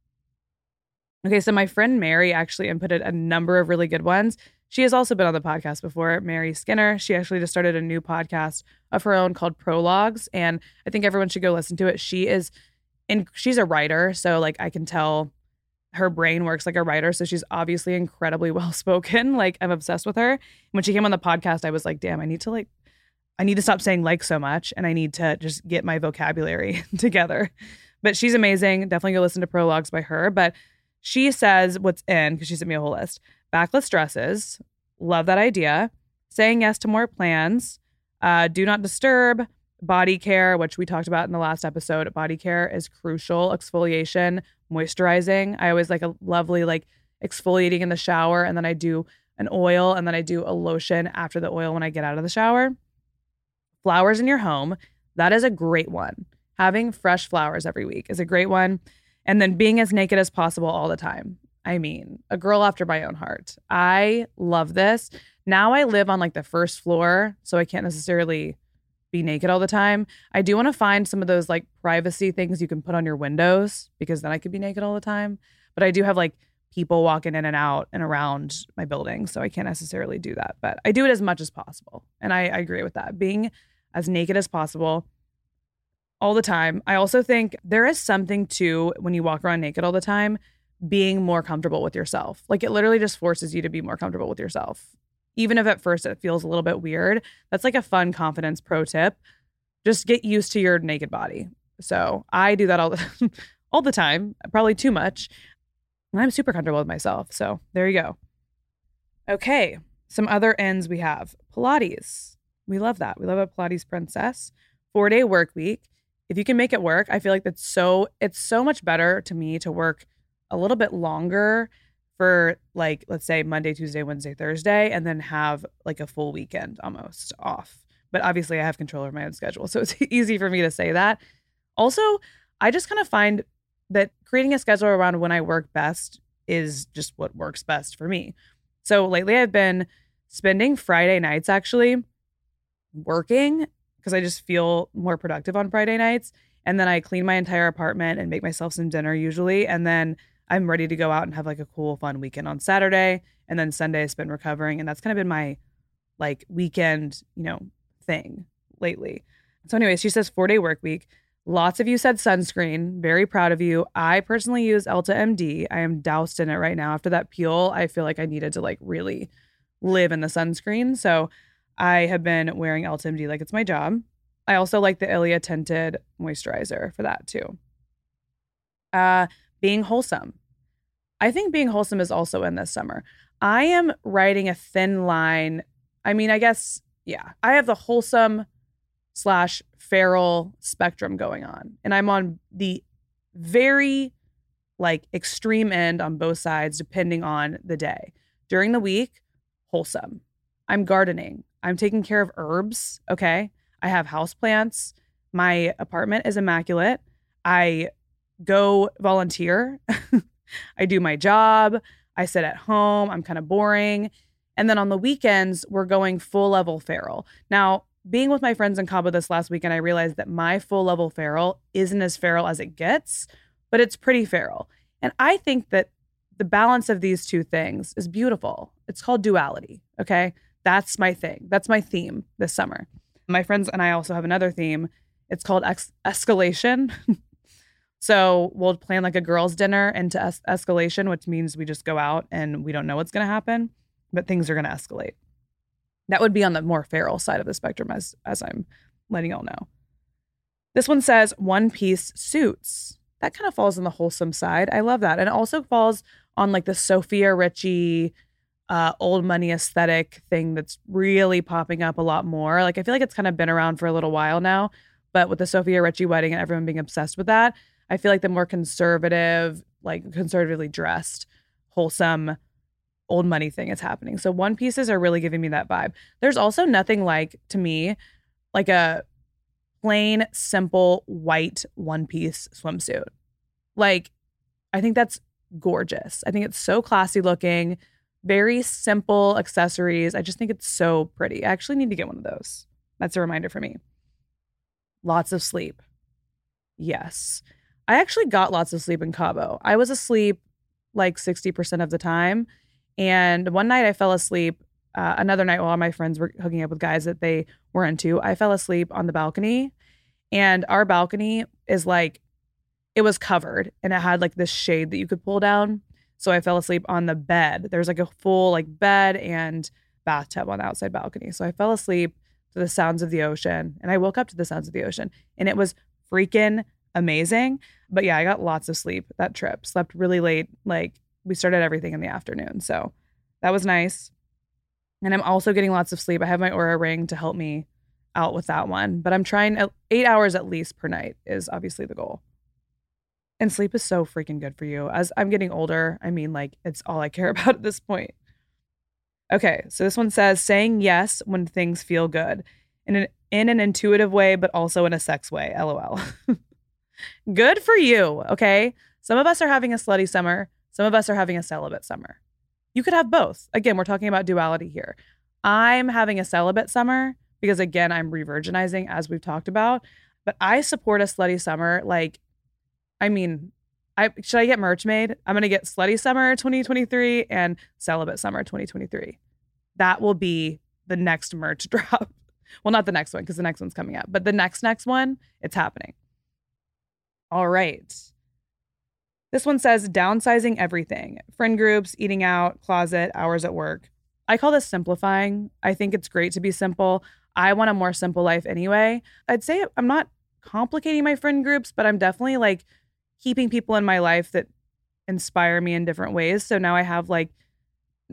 Okay, so my friend Mary actually inputted a number of really good ones. She has also been on the podcast before, Mary Skinner. She actually just started a new podcast of her own called Prologues, and I think everyone should go listen to it. She is, and she's a writer, so like I can tell her brain works like a writer, so she's obviously incredibly well spoken. Like I'm obsessed with her. When she came on the podcast, I was like, damn, I need to like, I need to stop saying like so much, and I need to just get my vocabulary together. But she's amazing. Definitely go listen to Prologues by her. But she says what's in because she sent me a whole list backless dresses. Love that idea. Saying yes to more plans. Uh, do not disturb. Body care, which we talked about in the last episode. Body care is crucial. Exfoliation, moisturizing. I always like a lovely like exfoliating in the shower, and then I do an oil, and then I do a lotion after the oil when I get out of the shower. Flowers in your home. That is a great one. Having fresh flowers every week is a great one. And then being as naked as possible all the time. I mean, a girl after my own heart. I love this. Now I live on like the first floor, so I can't necessarily be naked all the time. I do want to find some of those like privacy things you can put on your windows because then I could be naked all the time. but I do have like people walking in and out and around my building. So I can't necessarily do that. But I do it as much as possible. And I, I agree with that. Being as naked as possible all the time. I also think there is something to when you walk around naked all the time, being more comfortable with yourself. Like it literally just forces you to be more comfortable with yourself. Even if at first it feels a little bit weird, that's like a fun confidence pro tip. Just get used to your naked body. So I do that all the, all the time, probably too much. And I'm super comfortable with myself. So there you go. Okay. Some other ends we have Pilates. We love that. We love a Pilates princess. Four day work week. If you can make it work, I feel like that's so, it's so much better to me to work a little bit longer for like, let's say Monday, Tuesday, Wednesday, Thursday, and then have like a full weekend almost off. But obviously, I have control over my own schedule. So it's easy for me to say that. Also, I just kind of find that creating a schedule around when I work best is just what works best for me. So lately I've been spending Friday nights actually working because I just feel more productive on Friday nights. And then I clean my entire apartment and make myself some dinner usually. And then I'm ready to go out and have like a cool, fun weekend on Saturday. And then Sunday I spend recovering. And that's kind of been my like weekend, you know, thing lately. So, anyways, she says four day work week. Lots of you said sunscreen. Very proud of you. I personally use Elta MD. I am doused in it right now. After that peel, I feel like I needed to like really live in the sunscreen. So I have been wearing Elta MD like it's my job. I also like the Ilia tinted moisturizer for that too. Uh, being wholesome. I think being wholesome is also in this summer. I am writing a thin line. I mean, I guess, yeah, I have the wholesome slash feral spectrum going on. And I'm on the very like extreme end on both sides, depending on the day. During the week, wholesome. I'm gardening. I'm taking care of herbs. Okay. I have house plants. My apartment is immaculate. I go volunteer. I do my job. I sit at home. I'm kind of boring. And then on the weekends, we're going full level feral. Now, being with my friends in Cabo this last weekend, I realized that my full level feral isn't as feral as it gets, but it's pretty feral. And I think that the balance of these two things is beautiful. It's called duality. Okay. That's my thing. That's my theme this summer. My friends and I also have another theme. It's called ex- escalation. so we'll plan like a girls' dinner into es- escalation, which means we just go out and we don't know what's going to happen, but things are going to escalate. That would be on the more feral side of the spectrum, as as I'm letting y'all know. This one says one piece suits. That kind of falls on the wholesome side. I love that. And it also falls on like the Sofia Richie uh, old money aesthetic thing that's really popping up a lot more. Like I feel like it's kind of been around for a little while now, but with the Sofia Richie wedding and everyone being obsessed with that, I feel like the more conservative, like conservatively dressed, wholesome old money thing is happening. So one pieces are really giving me that vibe. There's also nothing like to me like a plain simple white one piece swimsuit. Like I think that's gorgeous. I think it's so classy looking, very simple accessories. I just think it's so pretty. I actually need to get one of those. That's a reminder for me. Lots of sleep. Yes. I actually got lots of sleep in Cabo. I was asleep like 60% of the time and one night I fell asleep. Uh, another night while my friends were hooking up with guys that they were into, I fell asleep on the balcony. And our balcony is like, it was covered and it had like this shade that you could pull down. So I fell asleep on the bed. There's like a full like bed and bathtub on the outside balcony. So I fell asleep to the sounds of the ocean and I woke up to the sounds of the ocean and it was freaking amazing. But yeah, I got lots of sleep that trip. Slept really late, like we started everything in the afternoon. So that was nice. And I'm also getting lots of sleep. I have my Oura ring to help me out with that one, but I'm trying eight hours at least per night is obviously the goal. And sleep is so freaking good for you. As I'm getting older, I mean, like, it's all I care about at this point. Okay, so this one says saying yes when things feel good in an, in an intuitive way, but also in a sex way. LOL. good for you. Okay. Some of us are having a slutty summer. Some of us are having a celibate summer. You could have both. Again, we're talking about duality here. I'm having a celibate summer because, again, I'm re-virginizing, as we've talked about. But I support a slutty summer. Like, I mean, I should I get merch made? I'm gonna get slutty summer 2023 and celibate summer 2023. That will be the next merch drop. Well, not the next one because the next one's coming up, but the next next one, it's happening. All right. This one says downsizing everything friend groups, eating out, closet, hours at work. I call this simplifying. I think it's great to be simple. I want a more simple life anyway. I'd say I'm not complicating my friend groups, but I'm definitely like keeping people in my life that inspire me in different ways. So now I have like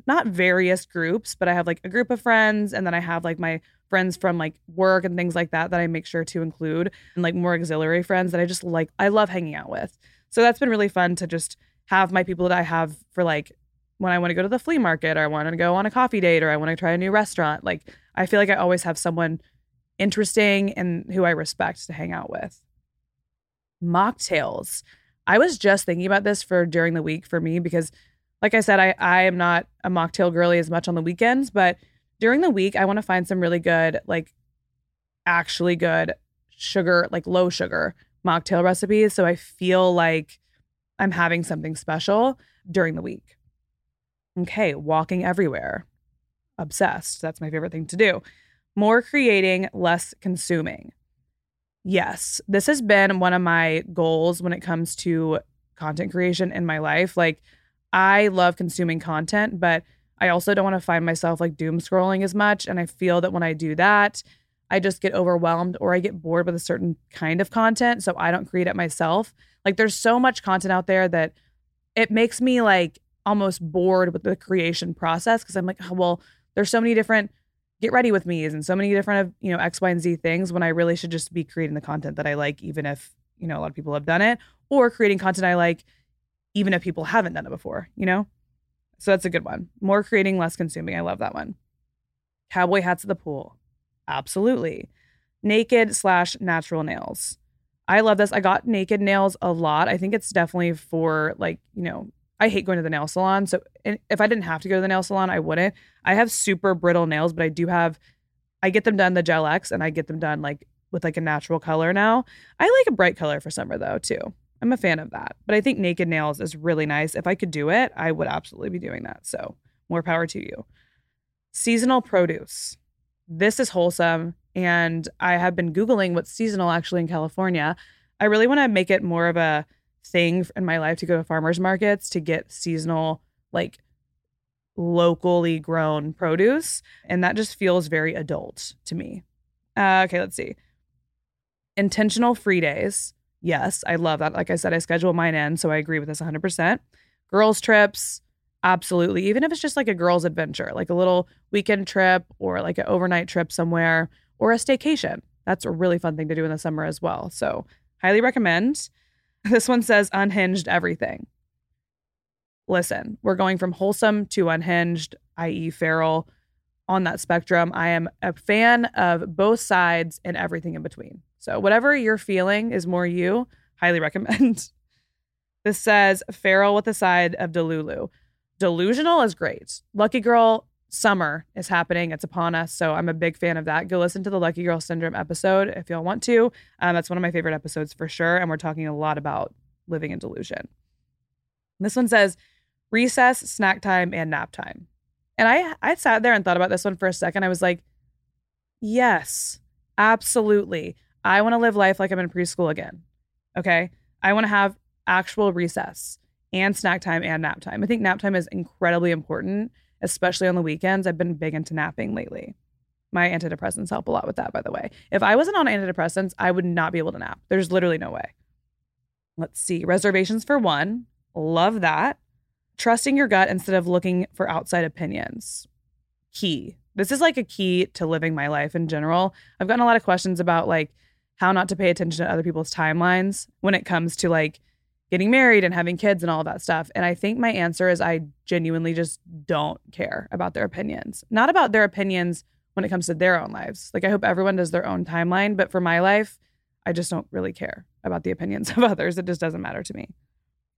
not various groups, but I have like a group of friends and then I have like my friends from like work and things like that that I make sure to include and like more auxiliary friends that I just like I love hanging out with. So that's been really fun to just have my people that I have for like when I want to go to the flea market or I want to go on a coffee date or I want to try a new restaurant. Like I feel like I always have someone interesting and who I respect to hang out with. Mocktails. I was just thinking about this for during the week for me because like I said, I, I am not a mocktail girly as much on the weekends, but during the week, I want to find some really good, like actually good sugar, like low sugar mocktail recipes. So I feel like I'm having something special during the week. Okay, walking everywhere. Obsessed. That's my favorite thing to do. More creating, less consuming. Yes, this has been one of my goals when it comes to content creation in my life. Like, I love consuming content, but I also don't want to find myself like doom scrolling as much. And I feel that when I do that, I just get overwhelmed or I get bored with a certain kind of content. So I don't create it myself. Like there's so much content out there that it makes me like almost bored with the creation process because I'm like, oh, well, there's so many different get ready with me's and so many different, of you know, X, Y, and Z things when I really should just be creating the content that I like, even if, you know, a lot of people have done it or creating content I like, even if people haven't done it before, you know? So that's a good one. More creating, less consuming. I love that one. Cowboy hats at the pool. Absolutely. Naked slash natural nails. I love this. I got naked nails a lot. I think it's definitely for like, you know, I hate going to the nail salon. So eh, if I didn't have to go to the nail salon, I wouldn't. I have super brittle nails, but I do have, I get them done the Gel X and I get them done like with like a natural color now. I like a bright color for summer though, too. I'm a fan of that. But I think naked nails is really nice. If I could do it, I would absolutely be doing that. So more power to you. Seasonal produce. This is wholesome. And I have been Googling what's seasonal actually in California. I really want to make it more of a thing in my life to go to farmers markets to get seasonal, like locally grown produce. And that just feels very adult to me. Uh, okay, let's see. Intentional free days. Yes, I love that. Like I said, I schedule mine in, so I agree with this 100%. Girls' trips, absolutely. Even if it's just like a girls' adventure, like a little weekend trip or like an overnight trip somewhere or a staycation. That's a really fun thing to do in the summer as well. So, highly recommend. This one says unhinged everything. Listen, we're going from wholesome to unhinged, i.e., feral. On that spectrum, I am a fan of both sides and everything in between. So, whatever you're feeling is more you, highly recommend. This says feral with a side of Delulu. Delusional is great. Lucky Girl summer is happening. It's upon us. So I'm a big fan of that. Go listen to the Lucky Girl Syndrome episode if y'all want to. Um, that's one of my favorite episodes for sure. And we're talking a lot about living in delusion. This one says recess, snack time, and nap time. And I I sat there and thought about this one for a second. I was like, yes, absolutely. I want to live life like I'm in preschool again. Okay. I want to have actual recess and snack time and nap time. I think nap time is incredibly important, especially on the weekends. I've been big into napping lately. My antidepressants help a lot with that, by the way. If I wasn't on antidepressants, I would not be able to nap. There's literally no way. Let's see. Reservations for one. Love that. Trusting your gut instead of looking for outside opinions. Key. This is like a key to living my life in general. I've gotten a lot of questions about like, how not to pay attention to other people's timelines when it comes to like getting married and having kids and all that stuff. And I think my answer is I genuinely just don't care about their opinions. Not about their opinions when it comes to their own lives. Like I hope everyone does their own timeline, but for my life, I just don't really care about the opinions of others. It just doesn't matter to me.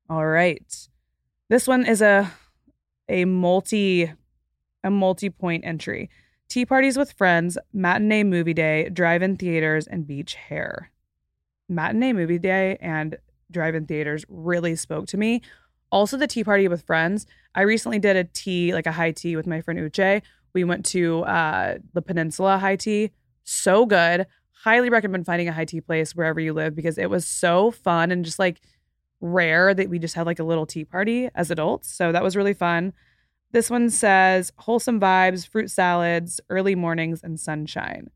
All right. This one is a a multi a multi-point entry tea parties with friends, matinee movie day, drive in theaters, and beach hair. Matinee movie day and drive-in theaters really spoke to me. Also, the tea party with friends. I recently did a tea, like a high tea, with my friend Uche. We went to uh, the Peninsula High Tea. So good. Highly recommend finding a high tea place wherever you live because it was so fun and just like rare that we just had like a little tea party as adults. So that was really fun. This one says wholesome vibes, fruit salads, early mornings, and sunshine.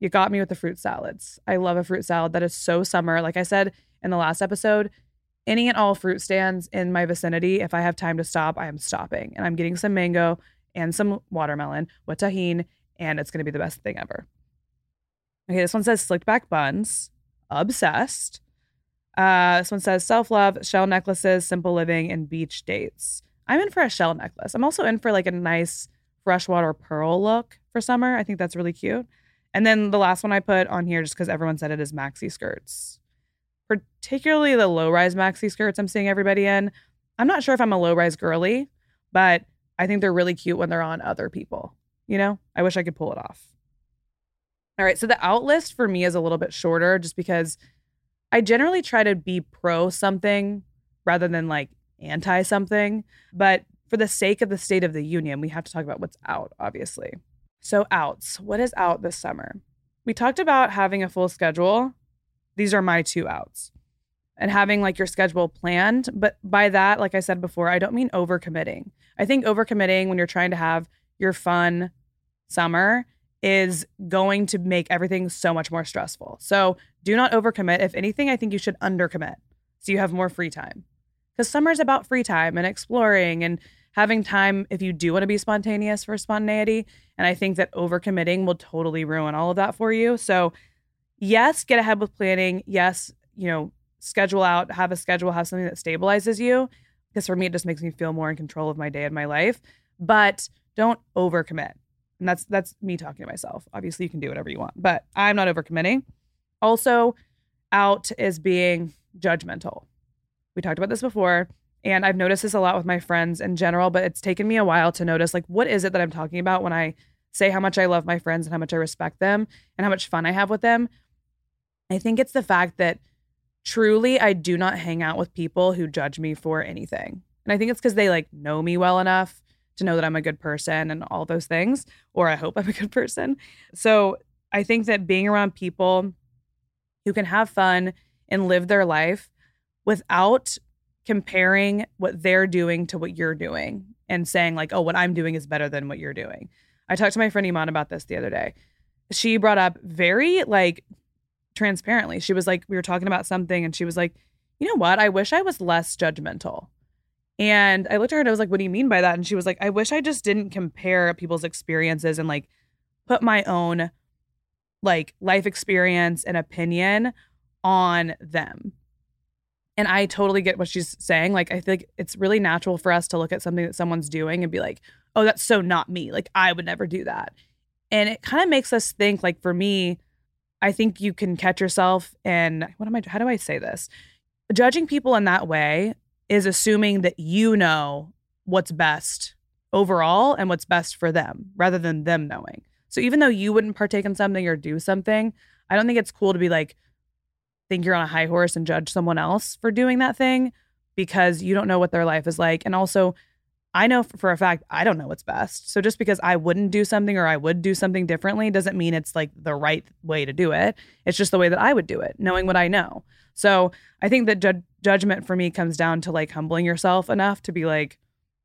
You got me with the fruit salads. I love a fruit salad that is so summer. Like I said in the last episode, any and all fruit stands in my vicinity, if I have time to stop, I am stopping. And I'm getting some mango and some watermelon with Tajín, and it's going to be the best thing ever. Okay, this one says slicked back buns, obsessed. Uh, this one says self love, shell necklaces, simple living, and beach dates. I'm in for a shell necklace. I'm also in for like a nice freshwater pearl look for summer. I think that's really cute. And then the last one I put on here, just because everyone said it, is maxi skirts particularly the low rise maxi skirts I'm seeing everybody in. I'm not sure if I'm a low rise girly, but I think they're really cute when they're on other people. You know, I wish I could pull it off. All right. So the out list for me is a little bit shorter just because I generally try to be pro something rather than like anti something. But for the sake of the State of the Union, we have to talk about what's out, obviously. So, outs. What is out this summer? We talked about having a full schedule these are my two outs and having like your schedule planned. But by that, like I said before, I don't mean overcommitting. I think overcommitting when you're trying to have your fun summer is going to make everything so much more stressful. So do not overcommit. If anything, I think you should undercommit so you have more free time. Because summer is about free time and exploring and having time if you do want to be spontaneous for spontaneity. And I think that overcommitting will totally ruin all of that for you. So yes, get ahead with planning. Yes, you know, schedule out, have a schedule, have something that stabilizes you. Because for me, it just makes me feel more in control of my day and my life. But don't overcommit. And that's that's me talking to myself. Obviously, you can do whatever you want, but I'm not overcommitting. Also, out is being judgmental. We talked about this before, and I've noticed this a lot with my friends in general, but it's taken me a while to notice like what is it that I'm talking about when I say how much I love my friends and how much I respect them and how much fun I have with them I think it's the fact that truly I do not hang out with people who judge me for anything. And I think it's because they like know me well enough to know that I'm a good person and all those things, or I hope I'm a good person. So I think that being around people who can have fun and live their life without comparing what they're doing to what you're doing and saying, like, oh, what I'm doing is better than what you're doing. I talked to my friend Iman about this the other day. She brought up very like transparently. She was like, we were talking about something, and she was like, you know what? I wish I was less judgmental. And I looked at her and I was like, what do you mean by that? And she was like, I wish I just didn't compare people's experiences and like put my own like life experience and opinion on them. And I totally get what she's saying. Like, I think it's really natural for us to look at something that someone's doing and be like, oh, that's so not me. Like, I would never do that. And it kind of makes us think, like, for me, I think you can catch yourself and what am I how do I say this? Judging people in that way is assuming that you know what's best overall and what's best for them rather than them knowing. So even though you wouldn't partake in something or do something, I don't think it's cool to be like think you're on a high horse and judge someone else for doing that thing because you don't know what their life is like and also I know for a fact I don't know what's best. So just because I wouldn't do something or I would do something differently doesn't mean it's like the right way to do it. It's just the way that I would do it, knowing what I know. So I think that ju- judgment for me comes down to like humbling yourself enough to be like,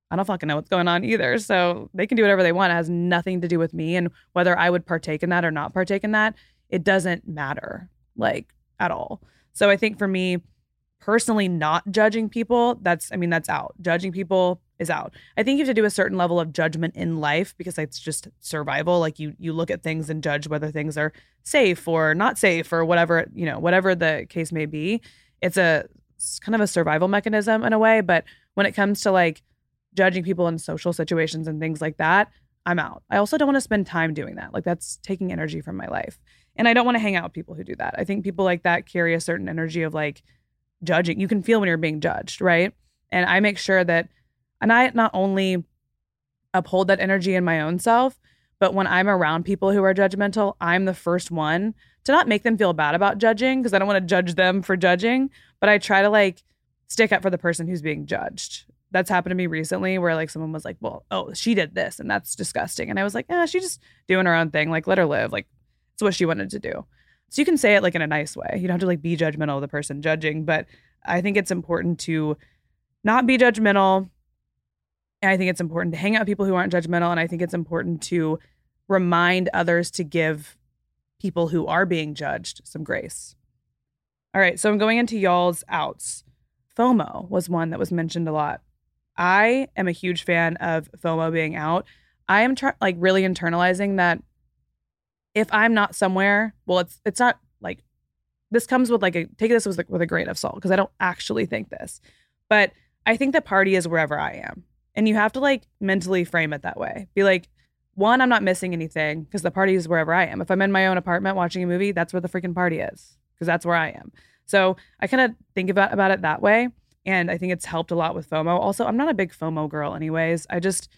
I don't fucking know what's going on either. So they can do whatever they want. It has nothing to do with me. And whether I would partake in that or not partake in that, it doesn't matter like at all. So I think for me, personally, not judging people, that's, I mean, that's out. Judging people, is out. I think you have to do a certain level of judgment in life because it's just survival. Like you you look at things and judge whether things are safe or not safe or whatever, you know, whatever the case may be. It's a it's kind of a survival mechanism in a way, but when it comes to like judging people in social situations and things like that, I'm out. I also don't want to spend time doing that. Like that's taking energy from my life. And I don't want to hang out with people who do that. I think people like that carry a certain energy of like judging. You can feel when you're being judged, right? And I make sure that and I not only uphold that energy in my own self, but when I'm around people who are judgmental, I'm the first one to not make them feel bad about judging because I don't want to judge them for judging, but I try to like stick up for the person who's being judged. That's happened to me recently where like someone was like, well, oh, she did this and that's disgusting. And I was like, yeah, she's just doing her own thing. Like, let her live. Like, it's what she wanted to do. So you can say it like in a nice way. You don't have to like be judgmental of the person judging, but I think it's important to not be judgmental. And I think it's important to hang out with people who aren't judgmental. And I think it's important to remind others to give people who are being judged some grace. All right, so I'm going into y'all's outs. FOMO was one that was mentioned a lot. I am a huge fan of FOMO being out. I am tr- like really internalizing that if I'm not somewhere, well, it's it's not like this comes with like a take this with, with a grain of salt because I don't actually think this, but I think the party is wherever I am, and you have to like mentally frame it that way. Be like, one, I'm not missing anything because the party is wherever I am. If I'm in my own apartment watching a movie, that's where the freaking party is because that's where I am. So I kind of think about about it that way, and I think it's helped a lot with FOMO. Also, I'm not a big FOMO girl, anyways. I just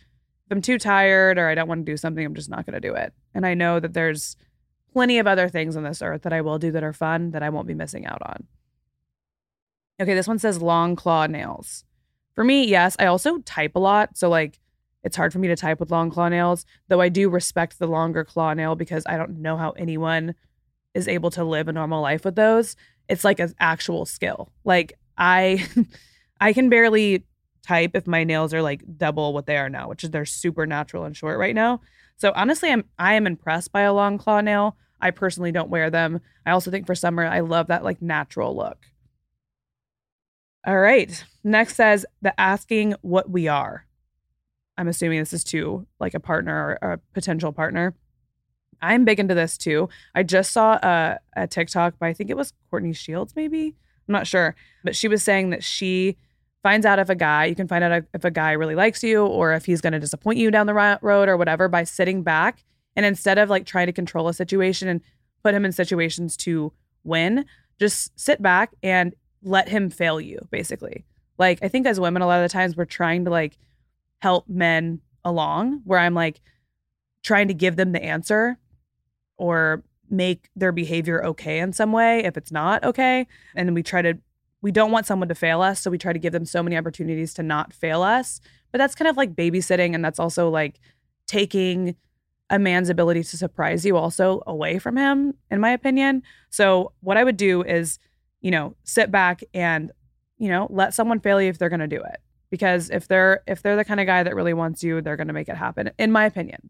I'm too tired or I don't want to do something, I'm just not going to do it. And I know that there's plenty of other things on this earth that I will do that are fun that I won't be missing out on. Okay, this one says long claw nails. For me, yes, I also type a lot, so like it's hard for me to type with long claw nails, though I do respect the longer claw nail because I don't know how anyone is able to live a normal life with those. It's like an actual skill. Like I I can barely type if my nails are like double what they are now, which is they're super natural and short right now. So honestly, I'm I am impressed by a long claw nail. I personally don't wear them. I also think for summer I love that like natural look. All right. Next says the asking what we are. I'm assuming this is to like a partner or a potential partner. I'm big into this too. I just saw a, a TikTok by I think it was Courtney Shields, maybe. I'm not sure. But she was saying that she finds out if a guy, you can find out if a guy really likes you or if he's going to disappoint you down the road or whatever by sitting back and instead of like trying to control a situation and put him in situations to win, just sit back and let him fail you, basically. Like, I think as women, a lot of the times we're trying to like help men along where I'm like trying to give them the answer or make their behavior okay in some way if it's not okay. And we try to, we don't want someone to fail us. So we try to give them so many opportunities to not fail us. But that's kind of like babysitting. And that's also like taking a man's ability to surprise you also away from him, in my opinion. So what I would do is, you know, sit back and, you know, let someone fail you if they're going to do it because if they're if they're the kind of guy that really wants you they're going to make it happen in my opinion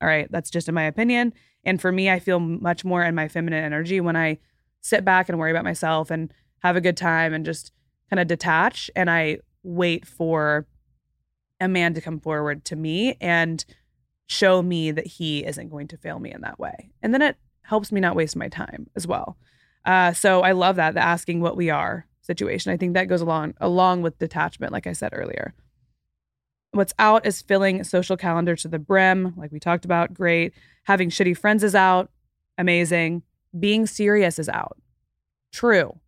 all right that's just in my opinion and for me i feel much more in my feminine energy when i sit back and worry about myself and have a good time and just kind of detach and i wait for a man to come forward to me and show me that he isn't going to fail me in that way and then it helps me not waste my time as well uh, so i love that the asking what we are situation. I think that goes along along with detachment, like I said earlier. What's out is filling social calendar to the brim, like we talked about. Great. Having shitty friends is out. Amazing. Being serious is out. True.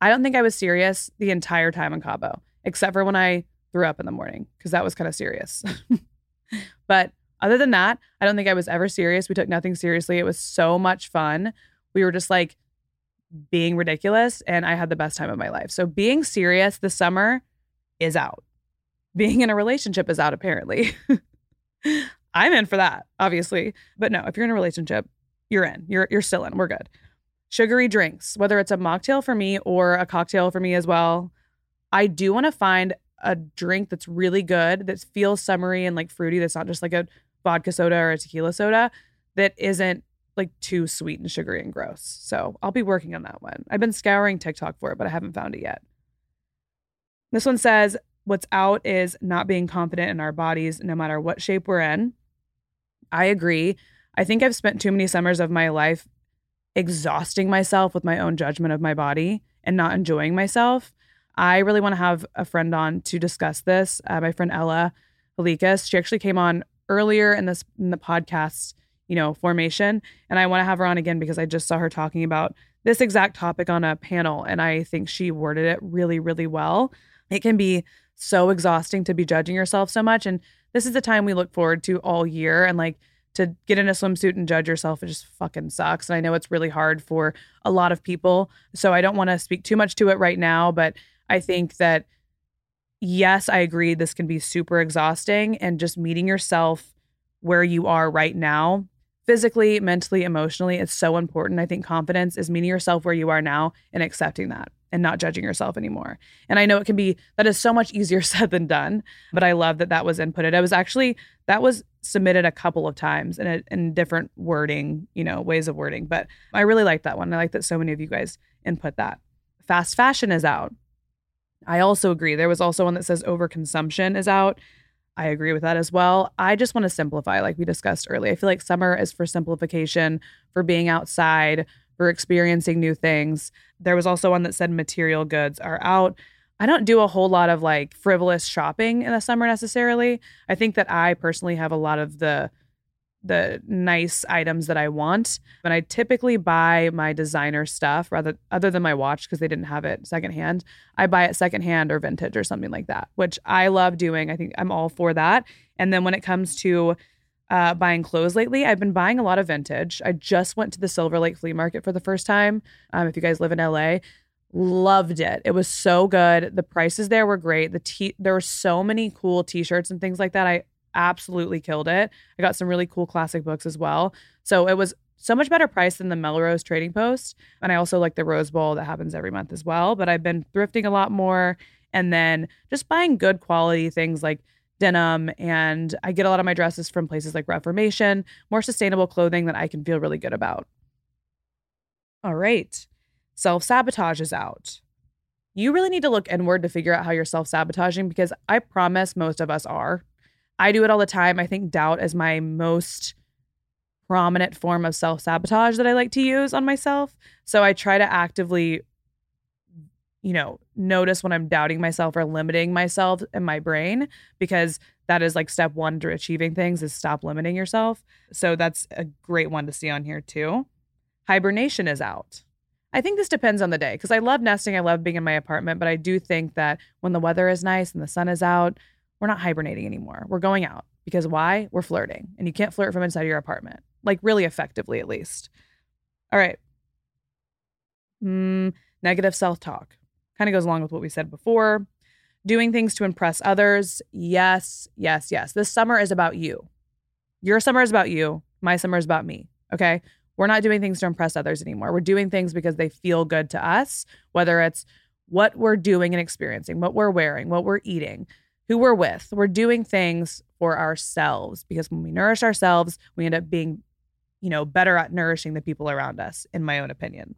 I don't think I was serious the entire time in Cabo, except for when I threw up in the morning, because that was kind of serious. but other than that, I don't think I was ever serious. We took nothing seriously. It was so much fun. We were just like being ridiculous and I had the best time of my life. So being serious this summer is out. Being in a relationship is out apparently. I'm in for that, obviously. But no, if you're in a relationship, you're in. You're you're still in. We're good. Sugary drinks, whether it's a mocktail for me or a cocktail for me as well. I do want to find a drink that's really good, that feels summery and like fruity, that's not just like a vodka soda or a tequila soda, that isn't like too sweet and sugary and gross. So I'll be working on that one. I've been scouring TikTok for it, but I haven't found it yet. This one says, What's out is not being confident in our bodies, no matter what shape we're in. I agree. I think I've spent too many summers of my life exhausting myself with my own judgment of my body and not enjoying myself. I really want to have a friend on to discuss this. Uh, my friend Ella Halikas, she actually came on earlier in this in the podcast you know, formation. And I want to have her on again because I just saw her talking about this exact topic on a panel. And I think she worded it really, really well. It can be so exhausting to be judging yourself so much. And this is the time we look forward to all year and like to get in a swimsuit and judge yourself, it just fucking sucks. And I know it's really hard for a lot of people. So I don't want to speak too much to it right now, but I think that yes, I agree this can be super exhausting and just meeting yourself where you are right now physically, mentally, emotionally, it's so important. I think confidence is meeting yourself where you are now and accepting that and not judging yourself anymore. And I know it can be that is so much easier said than done, but I love that that was inputted. I was actually that was submitted a couple of times in a, in different wording, you know, ways of wording, but I really like that one. I like that so many of you guys input that. Fast fashion is out. I also agree. There was also one that says overconsumption is out. I agree with that as well. I just want to simplify, like we discussed earlier. I feel like summer is for simplification, for being outside, for experiencing new things. There was also one that said material goods are out. I don't do a whole lot of like frivolous shopping in the summer necessarily. I think that I personally have a lot of the the nice items that I want. But I typically buy my designer stuff rather other than my watch because they didn't have it secondhand. I buy it secondhand or vintage or something like that, which I love doing. I think I'm all for that. And then when it comes to uh, buying clothes lately, I've been buying a lot of vintage. I just went to the Silver Lake Flea Market for the first time. Um, if you guys live in LA, loved it. It was so good. The prices there were great. The t there were so many cool t-shirts and things like that. I absolutely killed it. I got some really cool classic books as well. So it was so much better price than the Melrose Trading Post. And I also like the Rose Bowl that happens every month as well. But I've been thrifting a lot more and then just buying good quality things like denim. And I get a lot of my dresses from places like Reformation, more sustainable clothing that I can feel really good about. All right. Self sabotage is out. You really need to look inward to figure out how you're self sabotaging because I promise most of us are. I do it all the time. I think doubt is my most prominent form of self sabotage that I like to use on myself. So I try to actively, you know, notice when I'm doubting myself or limiting myself in my brain because that is like step one to achieving things is stop limiting yourself. So that's a great one to see on here too. Hibernation is out. I think this depends on the day because I love nesting. I love being in my apartment, but I do think that when the weather is nice and the sun is out, we're not hibernating anymore. We're going out because why? We're flirting. And you can't flirt from inside your apartment, like really effectively, at least. All right. Mm, negative self talk kind of goes along with what we said before. Doing things to impress others. Yes, yes, yes. This summer is about you. Your summer is about you. My summer is about me. Okay. We're not doing things to impress others anymore. We're doing things because they feel good to us, whether it's what we're doing and experiencing, what we're wearing, what we're eating, who we're with. We're doing things for ourselves because when we nourish ourselves, we end up being, you know, better at nourishing the people around us, in my own opinion.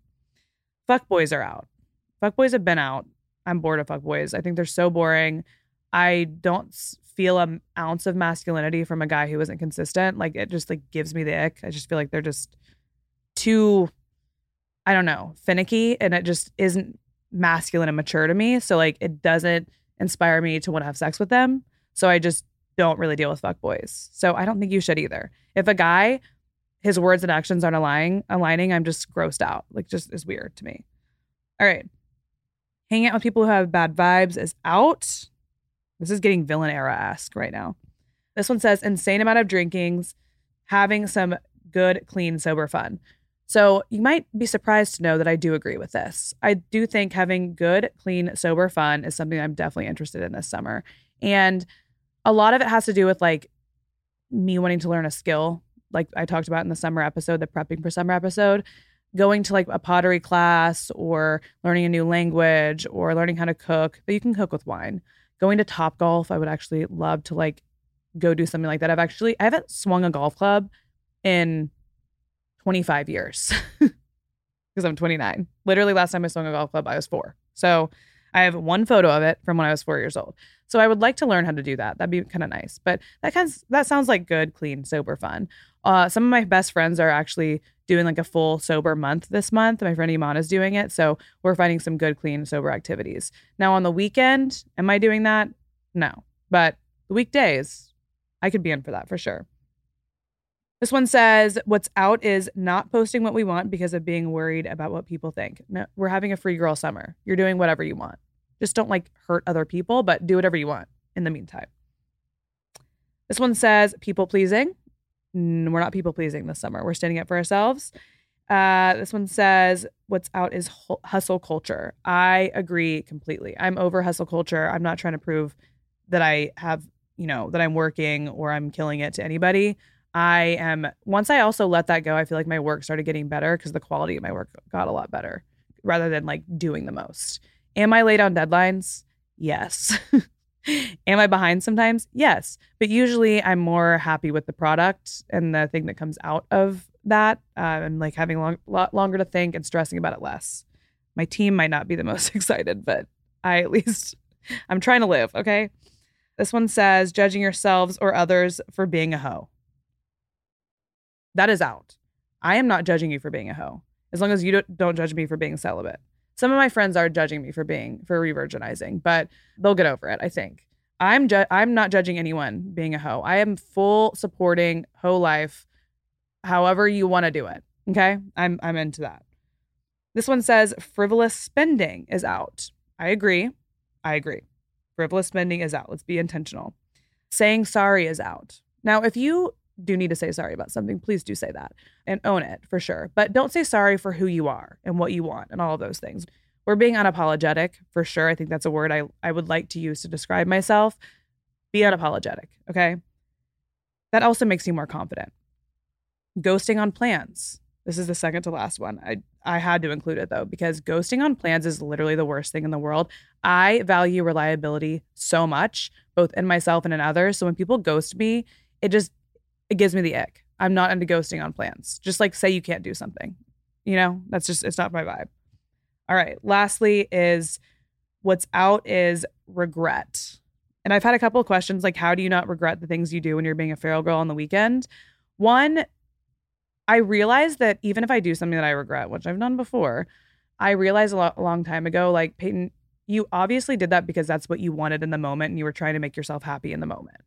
Fuck boys are out. Fuck boys have been out. I'm bored of fuck boys. I think they're so boring. I don't feel an ounce of masculinity from a guy who isn't consistent. Like it just like gives me the ick. I just feel like they're just too I don't know, finicky and it just isn't masculine and mature to me. So like it doesn't inspire me to want to have sex with them. So I just don't really deal with fuck boys. So I don't think you should either. If a guy, his words and actions aren't aligning, aligning, I'm just grossed out. Like just is weird to me. All right. Hanging out with people who have bad vibes is out. This is getting villain era esque right now. This one says insane amount of drinkings, having some good, clean, sober fun. So you might be surprised to know that I do agree with this. I do think having good, clean, sober fun is something I'm definitely interested in this summer. And a lot of it has to do with like me wanting to learn a skill, like I talked about in the summer episode, the prepping for summer episode. Going to like a pottery class or learning a new language or learning how to cook, but you can cook with wine. Going to Top Golf, I would actually love to like go do something like that. I've actually I haven't swung a golf club in 25 years because I'm 29. Literally, last time I swung a golf club, I was four. So I have one photo of it from when I was four years old. So I would like to learn how to do that. That'd be kind of nice. But that kind of, that sounds like good, clean, sober fun. Uh, some of my best friends are actually doing like a full sober month this month. My friend Iman is doing it. So we're finding some good, clean, sober activities. Now on the weekend, am I doing that? No. But the weekdays, I could be in for that for sure. This one says, What's out is not posting what we want because of being worried about what people think. No, we're having a free girl summer. You're doing whatever you want. Just don't like hurt other people, but do whatever you want in the meantime. This one says, People pleasing. We're not people pleasing this summer. We're standing up for ourselves. Uh, this one says, What's out is hustle culture. I agree completely. I'm over hustle culture. I'm not trying to prove that I have, you know, that I'm working or I'm killing it to anybody. I am, once I also let that go, I feel like my work started getting better because the quality of my work got a lot better rather than like doing the most. Am I late on deadlines? Yes. Am I behind sometimes? Yes. But usually I'm more happy with the product and the thing that comes out of that uh, and like having a long, lot longer to think and stressing about it less. My team might not be the most excited, but I at least I'm trying to live, okay? This one says judging yourselves or others for being a hoe. That is out. I am not judging you for being a hoe as long as you don't judge me for being celibate. Some of my friends are judging me for being for re-virginizing, but they'll get over it, I think. I'm ju- I'm not judging anyone being a hoe. I am full supporting hoe life however you want to do it. Okay? I'm I'm into that. This one says frivolous spending is out. I agree. I agree. Frivolous spending is out. Let's be intentional. Saying sorry is out. Now, if you do need to say sorry about something, please do say that and own it for sure. But don't say sorry for who you are and what you want and all of those things. We're being unapologetic for sure. I think that's a word I, I would like to use to describe myself. Be unapologetic, okay? That also makes you more confident. Ghosting on plans. This is the second to last one. I, I had to include it though, because ghosting on plans is literally the worst thing in the world. I value reliability so much, both in myself and in others. So when people ghost me, it just it gives me the ick. I'm not into ghosting on plans. Just like say you can't do something. You know, that's just it's not my vibe. All right. Lastly is what's out is regret. And I've had a couple of questions like how do you not regret the things you do when you're being a feral girl on the weekend? One, I realize that even if I do something that I regret, which I've done before, I realized a, a long time ago, like Payton, you obviously did that because that's what you wanted in the moment and you were trying to make yourself happy in the moment.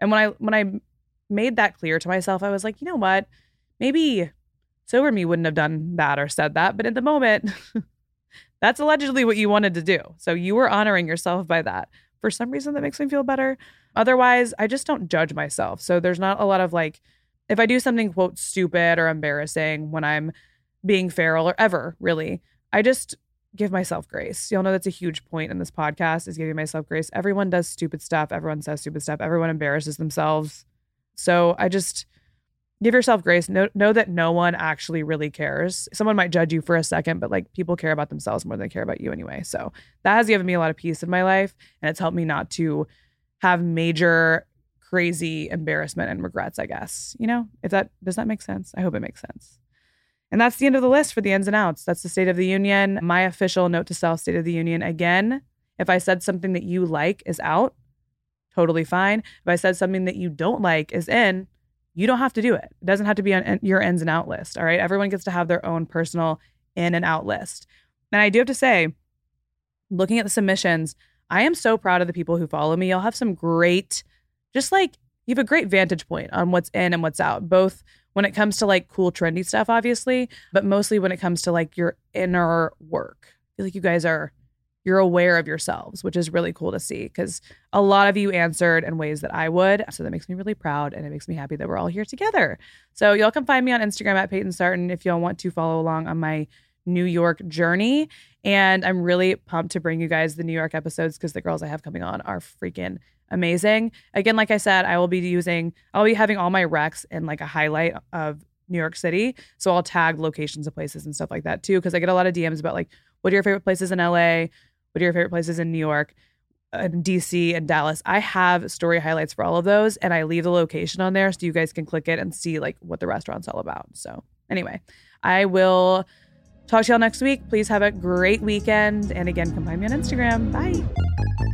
And when I when I made that clear to myself, I was like, you know what? Maybe sober me wouldn't have done that or said that, but in the moment, that's allegedly what you wanted to do. So you were honoring yourself by that. For some reason, that makes me feel better. Otherwise, I just don't judge myself. So there's not a lot of like, if I do something, quote, stupid or embarrassing when I'm being feral or ever really, I just give myself grace. You'll know that's a huge point in this podcast is giving myself grace. Everyone does stupid stuff. Everyone says stupid stuff. Everyone embarrasses themselves. So I just give yourself grace. Know, know that no one actually really cares. Someone might judge you for a second, but like people care about themselves more than they care about you anyway. So that has given me a lot of peace in my life. And it's helped me not to have major crazy embarrassment and regrets, I guess. You know, if that does that make sense? I hope it makes sense. And that's the end of the list for the ins and outs. That's the State of the Union. My official note to self State of the Union. Again, if I said something that you like is out, totally fine. If I said something that you don't like is in, you don't have to do it. It doesn't have to be on your ins and out list. All right. Everyone gets to have their own personal in and out list. And I do have to say, looking at the submissions, I am so proud of the people who follow me. Y'all have some great, just like you have a great vantage point on what's in and what's out, both when it comes to like cool, trendy stuff, obviously, but mostly when it comes to like your inner work. I feel like you guys are you're aware of yourselves, which is really cool to see because a lot of you answered in ways that I would. So that makes me really proud and it makes me happy that we're all here together. So y'all can find me on Instagram at Payton Sartain if y'all want to follow along on my New York journey. And I'm really pumped to bring you guys the New York episodes because the girls I have coming on are freaking amazing. Again, like I said, I will be using, I'll be having all my recs in like a highlight of New York City. So I'll tag locations of places and stuff like that too. Cause I get a lot of DMs about like, what are your favorite places in LA? What are your favorite places in New York? And DC and Dallas. I have story highlights for all of those and I leave the location on there so you guys can click it and see like what the restaurant's all about. So anyway, I will talk to y'all next week. Please have a great weekend. And again, come find me on Instagram. Bye.